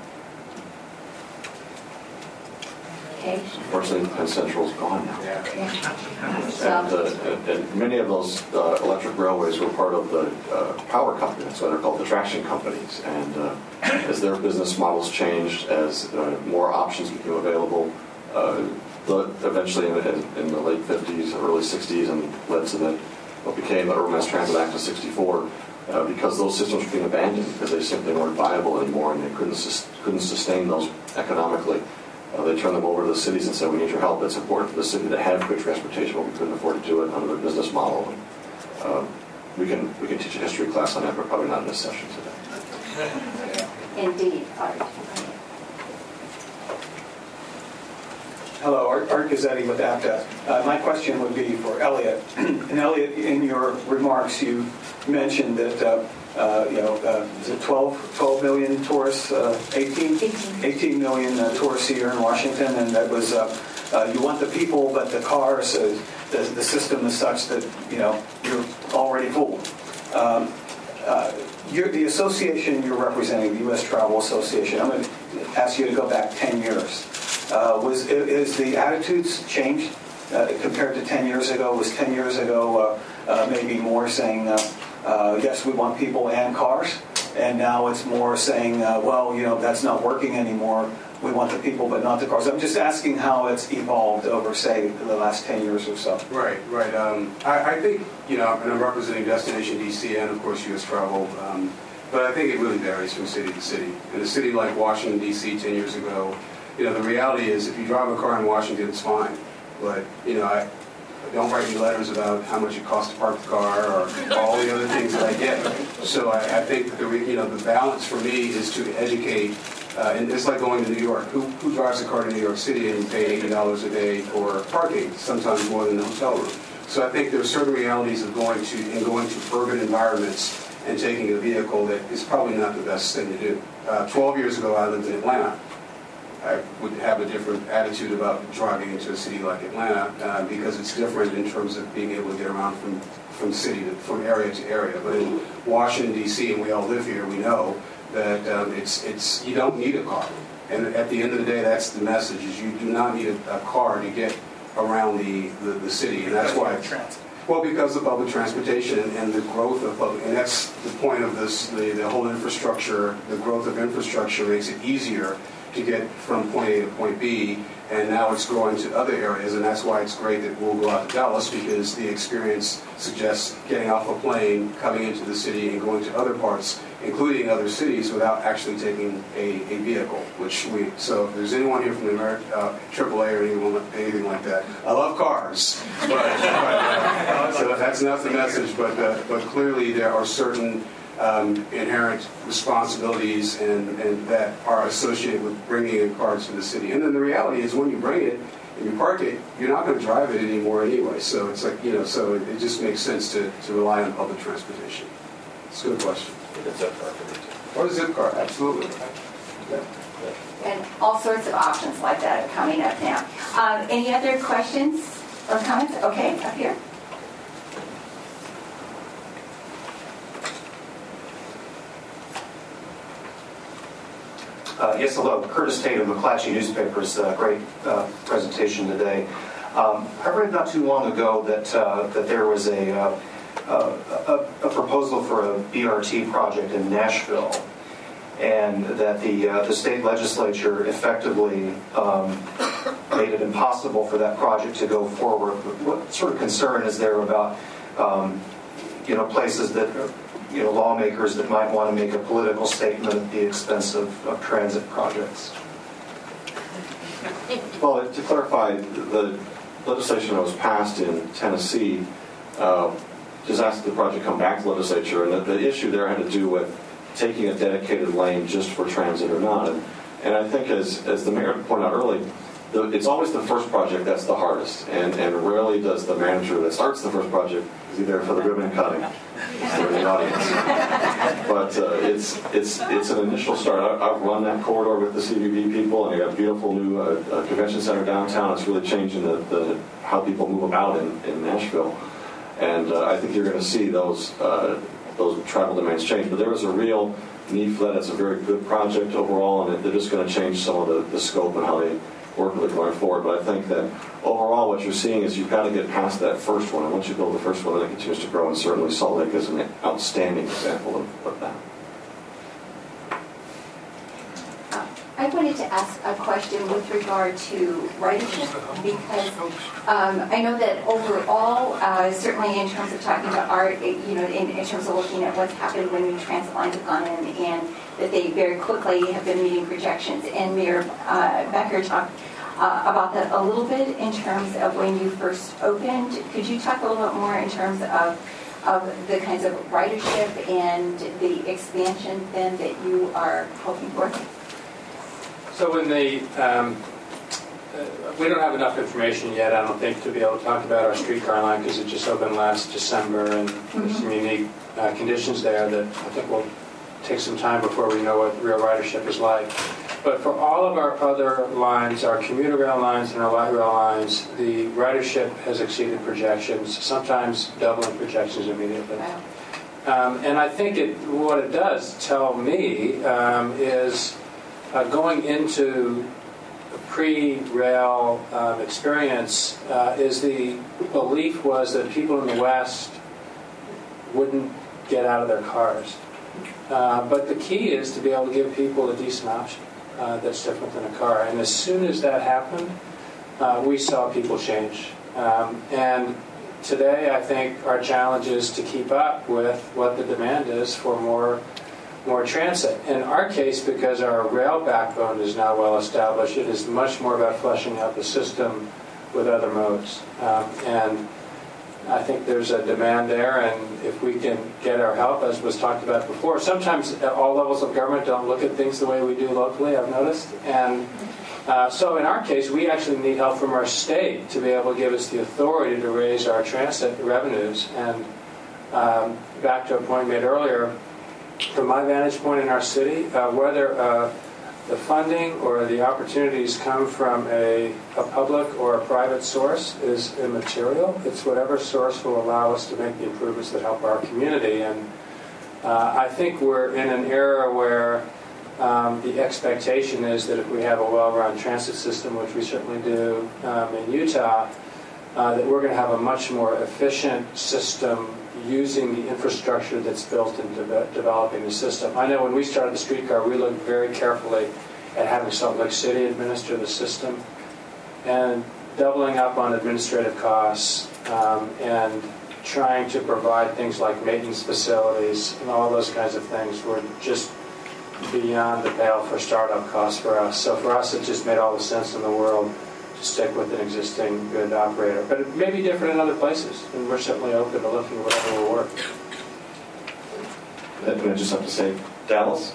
S1: Okay.
S9: Unfortunately, Penn Central's gone now. And,
S1: So,
S9: uh, and- and many of those uh, electric railways were part of the uh, power company, so they're called the traction companies. And uh, as their business models changed, as uh, more options became available, uh, the, eventually in, in, in the late 50s, early 60s, and led to the, what became the Urban Mass Transit Act of 64, uh, because those systems were being abandoned because they simply weren't viable anymore and they couldn't, sus- couldn't sustain those economically. Uh, they turned them over to the cities and said, we need your help. It's important for the city to have good transportation, but we couldn't afford to do it under their business model. And, uh, we can we can teach a history class on that, but probably not in this session today.
S1: indeed, Art.
S14: Hello, Art Art Guzzetti with APTA. Uh, My question would be for Elliott. And Elliott, in your remarks, you mentioned that, uh, you know, uh, is it 12 12 million tourists, uh, 18? 18 million uh, tourists here in Washington, and that was, uh, uh, you want the people, but the cars, uh, the the system is such that, you know, you're already full. Um, uh, you're, the association you're representing, the U.S. Travel Association, I'm going to ask you to go back 10 years. Uh, was is the attitudes changed uh, compared to 10 years ago? Was 10 years ago uh, uh, maybe more saying, uh, yes, we want people and cars, and now it's more saying, uh, well, you know, that's not working anymore. We want the people, but not the cars. I'm just asking how it's evolved over, say, the last 10 years or so.
S4: Right, right. Um, I, I think, you know, and I'm representing Destination DC and, of course, U.S. Travel, um, but I think it really varies from city to city. In a city like Washington, D.C. 10 years ago, you know, the reality is if you drive a car in Washington, it's fine. But, you know, I don't write me letters about how much it costs to park the car or all the other things that I get. So I, I think the, you know, the balance for me is to educate uh, and it's like going to New York. Who, who drives a car to New York City and pay $80 a day for parking, sometimes more than the hotel room? So I think there are certain realities of going to and going to urban environments and taking a vehicle that is probably not the best thing to do. Uh, 12 years ago, I lived in Atlanta. I would have a different attitude about driving into a city like Atlanta uh, because it's different in terms of being able to get around from, from city to from area to area. But in Washington D.C. and we all live here, we know that um, it's it's you don't need a car. And at the end of the day, that's the message: is you do not need a, a car to get around the, the, the city, and that's why. Well, because of public transportation and, and the growth of public, and that's the point of this, the, the whole infrastructure, the growth of infrastructure makes it easier to get from point A to point B, and now it's growing to other areas, and that's why it's great that we'll go out to Dallas because the experience suggests getting off a plane, coming into the city, and going to other parts, including other cities, without actually taking a, a vehicle. Which we so if there's anyone here from the American uh, AAA or anyone anything like that, I love cars, but, but uh, so that's not the message. But uh, but clearly there are certain um, inherent responsibilities and, and that are associated with bringing a car to the city. And then the reality is when you bring it and you park it, you're not going to drive it anymore anyway. So it's like, you know, so it, it just makes sense to, to rely on public transportation. It's a good question. Or a zip car, absolutely. Yeah.
S1: And all sorts of options like that are coming up now. Um, any other questions or comments? Okay, up here.
S15: Uh, yes, hello. Curtis Tate of McClatchy Newspapers. Uh, great uh, presentation today. Um, I read not too long ago that uh, that there was a, uh, a, a proposal for a BRT project in Nashville, and that the uh, the state legislature effectively um, made it impossible for that project to go forward. What sort of concern is there about um, you know places that you know, lawmakers that might want to make a political statement at the expense of, of transit projects.
S2: Well, to clarify, the legislation that was passed in Tennessee uh, just asked the project come back to the legislature, and the, the, issue there had to do with taking a dedicated lane just for transit or not. And, and I think, as, as the mayor pointed out earlier, the, it's always the first project that's the hardest, and, and rarely does the manager that starts the first project is he there for the ribbon cutting or the audience. But uh, it's it's it's an initial start. I, have run that corridor with the CVB people, and they got a beautiful new uh, uh, convention center downtown. It's really changing the, the how people move about in, in Nashville, and uh, I think you're going to see those uh, those travel demands change. But there is a real need for that. It's a very good project overall, and they're just going to change some of the, the scope and how they work with it going forward. But I think that overall, what you're seeing is you've got to get past that first one. And once you build the first one, it continues to grow. And certainly Salt Lake is an outstanding example of, of that.
S1: I wanted to ask a question with regard to ridership because um, I know that overall, uh, certainly in terms of talking to Art, you know, in, in, terms of looking at what's happened when new transit lines have gone in and that they very quickly have been meeting projections. And Mayor uh, Becker talked uh, about that a little bit in terms of when you first opened. Could you talk a little bit more in terms of of the kinds of ridership and the expansion then that you are hoping for?
S3: So when the um, uh, we don't have enough information yet, I don't think, to be able to talk about our streetcar line because it just opened last December and mm-hmm. there's some unique uh, conditions there that I think will take some time before we know what real ridership is like. But for all of our other lines, our commuter rail lines and our light rail lines, the ridership has exceeded projections, sometimes doubling projections immediately. Um, and I think it, what it does tell me um, is uh, going into a pre-rail um, experience uh, is the belief was that people in the West wouldn't get out of their cars. Uh, but the key is to be able to give people a decent option uh, that's different than a car. And as soon as that happened, uh, we saw people change. Um, and today, I think our challenge is to keep up with what the demand is for more more transit. In our case, because our rail backbone is now well established, it is much more about fleshing out the system with other modes. Um, and I think there's a demand there, and if we can get our help, as was talked about before, sometimes all levels of government don't look at things the way we do locally, I've noticed. And uh, so in our case, we actually need help from our state to be able to give us the authority to raise our transit revenues. And um, back to a point made earlier, from my vantage point in our city, uh, whether uh, the funding or the opportunities come from a, a, public or a private source is immaterial. It's whatever source will allow us to make the improvements that help our community. And uh, I think we're in an era where um, the expectation is that if we have a well-run transit system, which we certainly do um, in Utah, uh, that we're going to have a much more efficient system using the infrastructure that's built into de- developing the system. I know when we started the streetcar, we looked very carefully at having Salt Lake City administer the system and doubling up on administrative costs um, and trying to provide things like maintenance facilities and all those kinds of things were just beyond the pale for startup costs for us. So for us, it just made all the sense in the world stick with an existing good operator. But it may be different in other places, and we're certainly open to looking at whatever will work.
S2: And I just have to say, Dallas,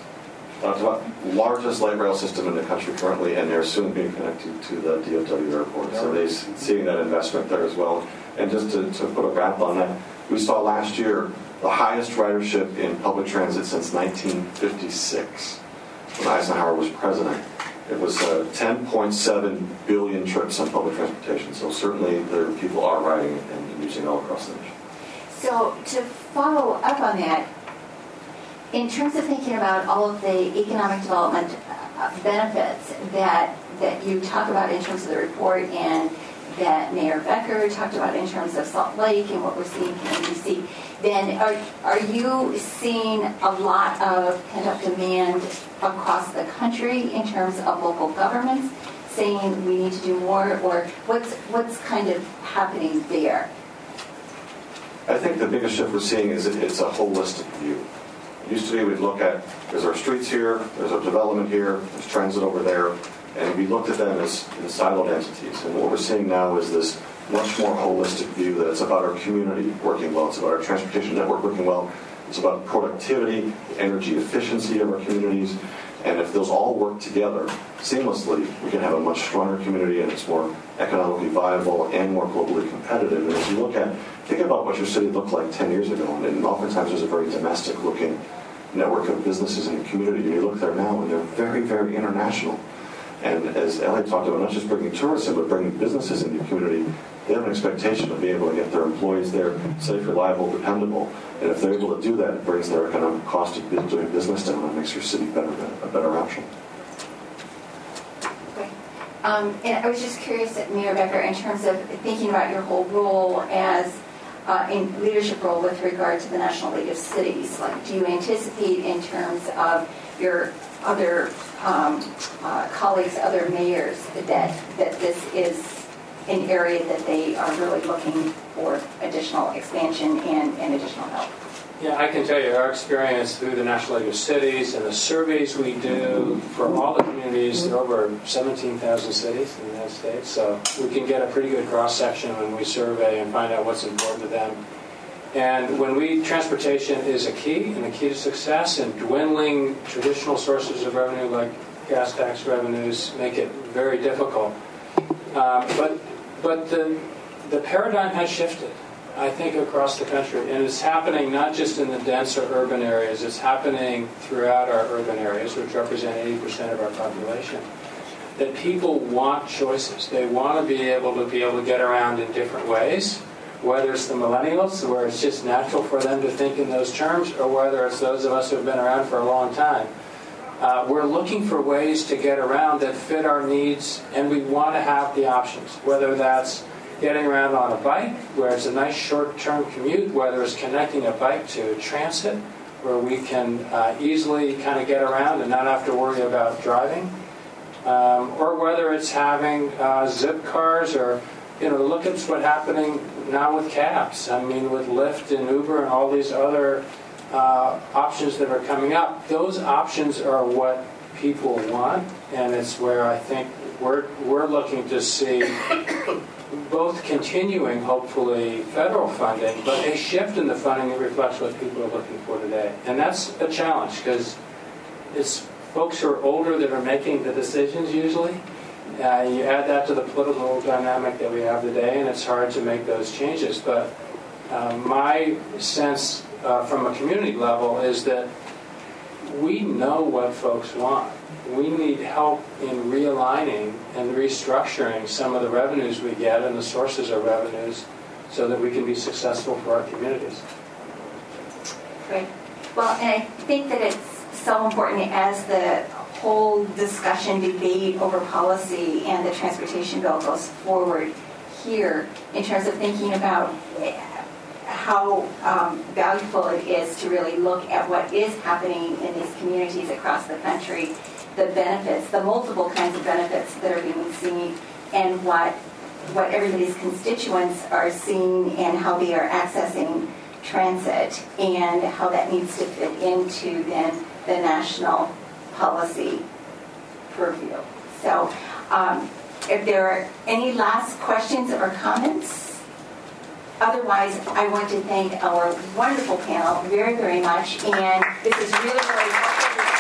S2: Uh, largest light rail system in the country currently, and they're soon being connected to the DFW airport. So they're seeing that investment there as well. And just to, to put a wrap on that, we saw last year the highest ridership in public transit since 1956, when Eisenhower was president. It was uh, 10.7 billion trips on public transportation. So certainly there people are riding and using all across the nation.
S1: So to follow up on that, in terms of thinking about all of the economic development uh, benefits that that you talk about in terms of the report and that Mayor Becker talked about in terms of Salt Lake and what we're seeing in DC, then are, are you seeing a lot of pent-up demand across the country in terms of local governments saying we need to do more, or what's, what's kind of happening there?
S2: I think the biggest shift we're seeing is it, it's a holistic view. Used to be we'd look at, there's our streets here, there's our development here, there's transit over there, and we looked at them as, as siloed entities. And what we're seeing now is this much more holistic view that it's about our community working well, it's about our transportation network working well, it's about productivity, energy efficiency of our communities, and if those all work together seamlessly, we can have a much stronger community and it's more economically viable and more globally competitive. And as you look at, think about what your city looked like 10 years ago, and oftentimes there's a very domestic looking network of businesses in your community. And you look there now, and they're very, very international. And as Elliott talked about, not just bringing tourists in, but bringing businesses into your community, they have an expectation of being able to get their employees there safe, reliable, dependable. And if they're able to do that, it brings their economic cost of doing business down and makes your city better, a better option.
S1: Um, and I was just curious, Mayor Becker, in terms of thinking about your whole role as uh, in leadership role with regard to the National League of Cities. Like, do you anticipate in terms of your other um, uh, colleagues, other mayors, that that this is an area that they are really looking for additional expansion and, and additional help?
S3: Yeah, I can tell you our experience through the National League of Cities and the surveys we do from all the communities, there are over 17,000 cities in the United States, so we can get a pretty good cross section when we survey and find out what's important to them. And when we, transportation is a key and a key to success, and dwindling traditional sources of revenue like gas tax revenues make it very difficult. Uh, but but the, the paradigm has shifted. I think, across the country. And it's happening not just in the denser urban areas, it's happening throughout our urban areas, which represent 80% of our population. That people want choices. They want to be able to be able to get around in different ways, whether it's the millennials, where it's just natural for them to think in those terms, or whether it's those of us who have been around for a long time. Uh, we're looking for ways to get around that fit our needs, and we want to have the options, whether that's getting around on a bike, where it's a nice short-term commute, whether it's connecting a bike to transit, where we can uh, easily kind of get around and not have to worry about driving, um, or whether it's having uh, zip cars or you know, look at what's happening now with cabs. I mean, with Lyft and Uber and all these other uh, options that are coming up. Those options are what people want, and it's where I think we're we're looking to see both continuing, hopefully, federal funding, but a shift in the funding that reflects what people are looking for today. And that's a challenge because it's folks who are older that are making the decisions usually. Uh, you add that to the political dynamic that we have today, and it's hard to make those changes. But uh, my sense uh, from a community level is that we know what folks want we need help in realigning and restructuring some of the revenues we get and the sources of revenues so that we can be successful for our communities.
S1: Great. Well, and I think that it's so important as the whole discussion, debate over policy and the transportation bill goes forward here in terms of thinking about how um, valuable it is to really look at what is happening in these communities across the country the benefits, the multiple kinds of benefits that are being seen, and what what everybody's constituents are seeing and how they are accessing transit and how that needs to fit into then the national policy purview. So um, if there are any last questions or comments, otherwise I want to thank our wonderful panel very, very much. And this is really, really helpful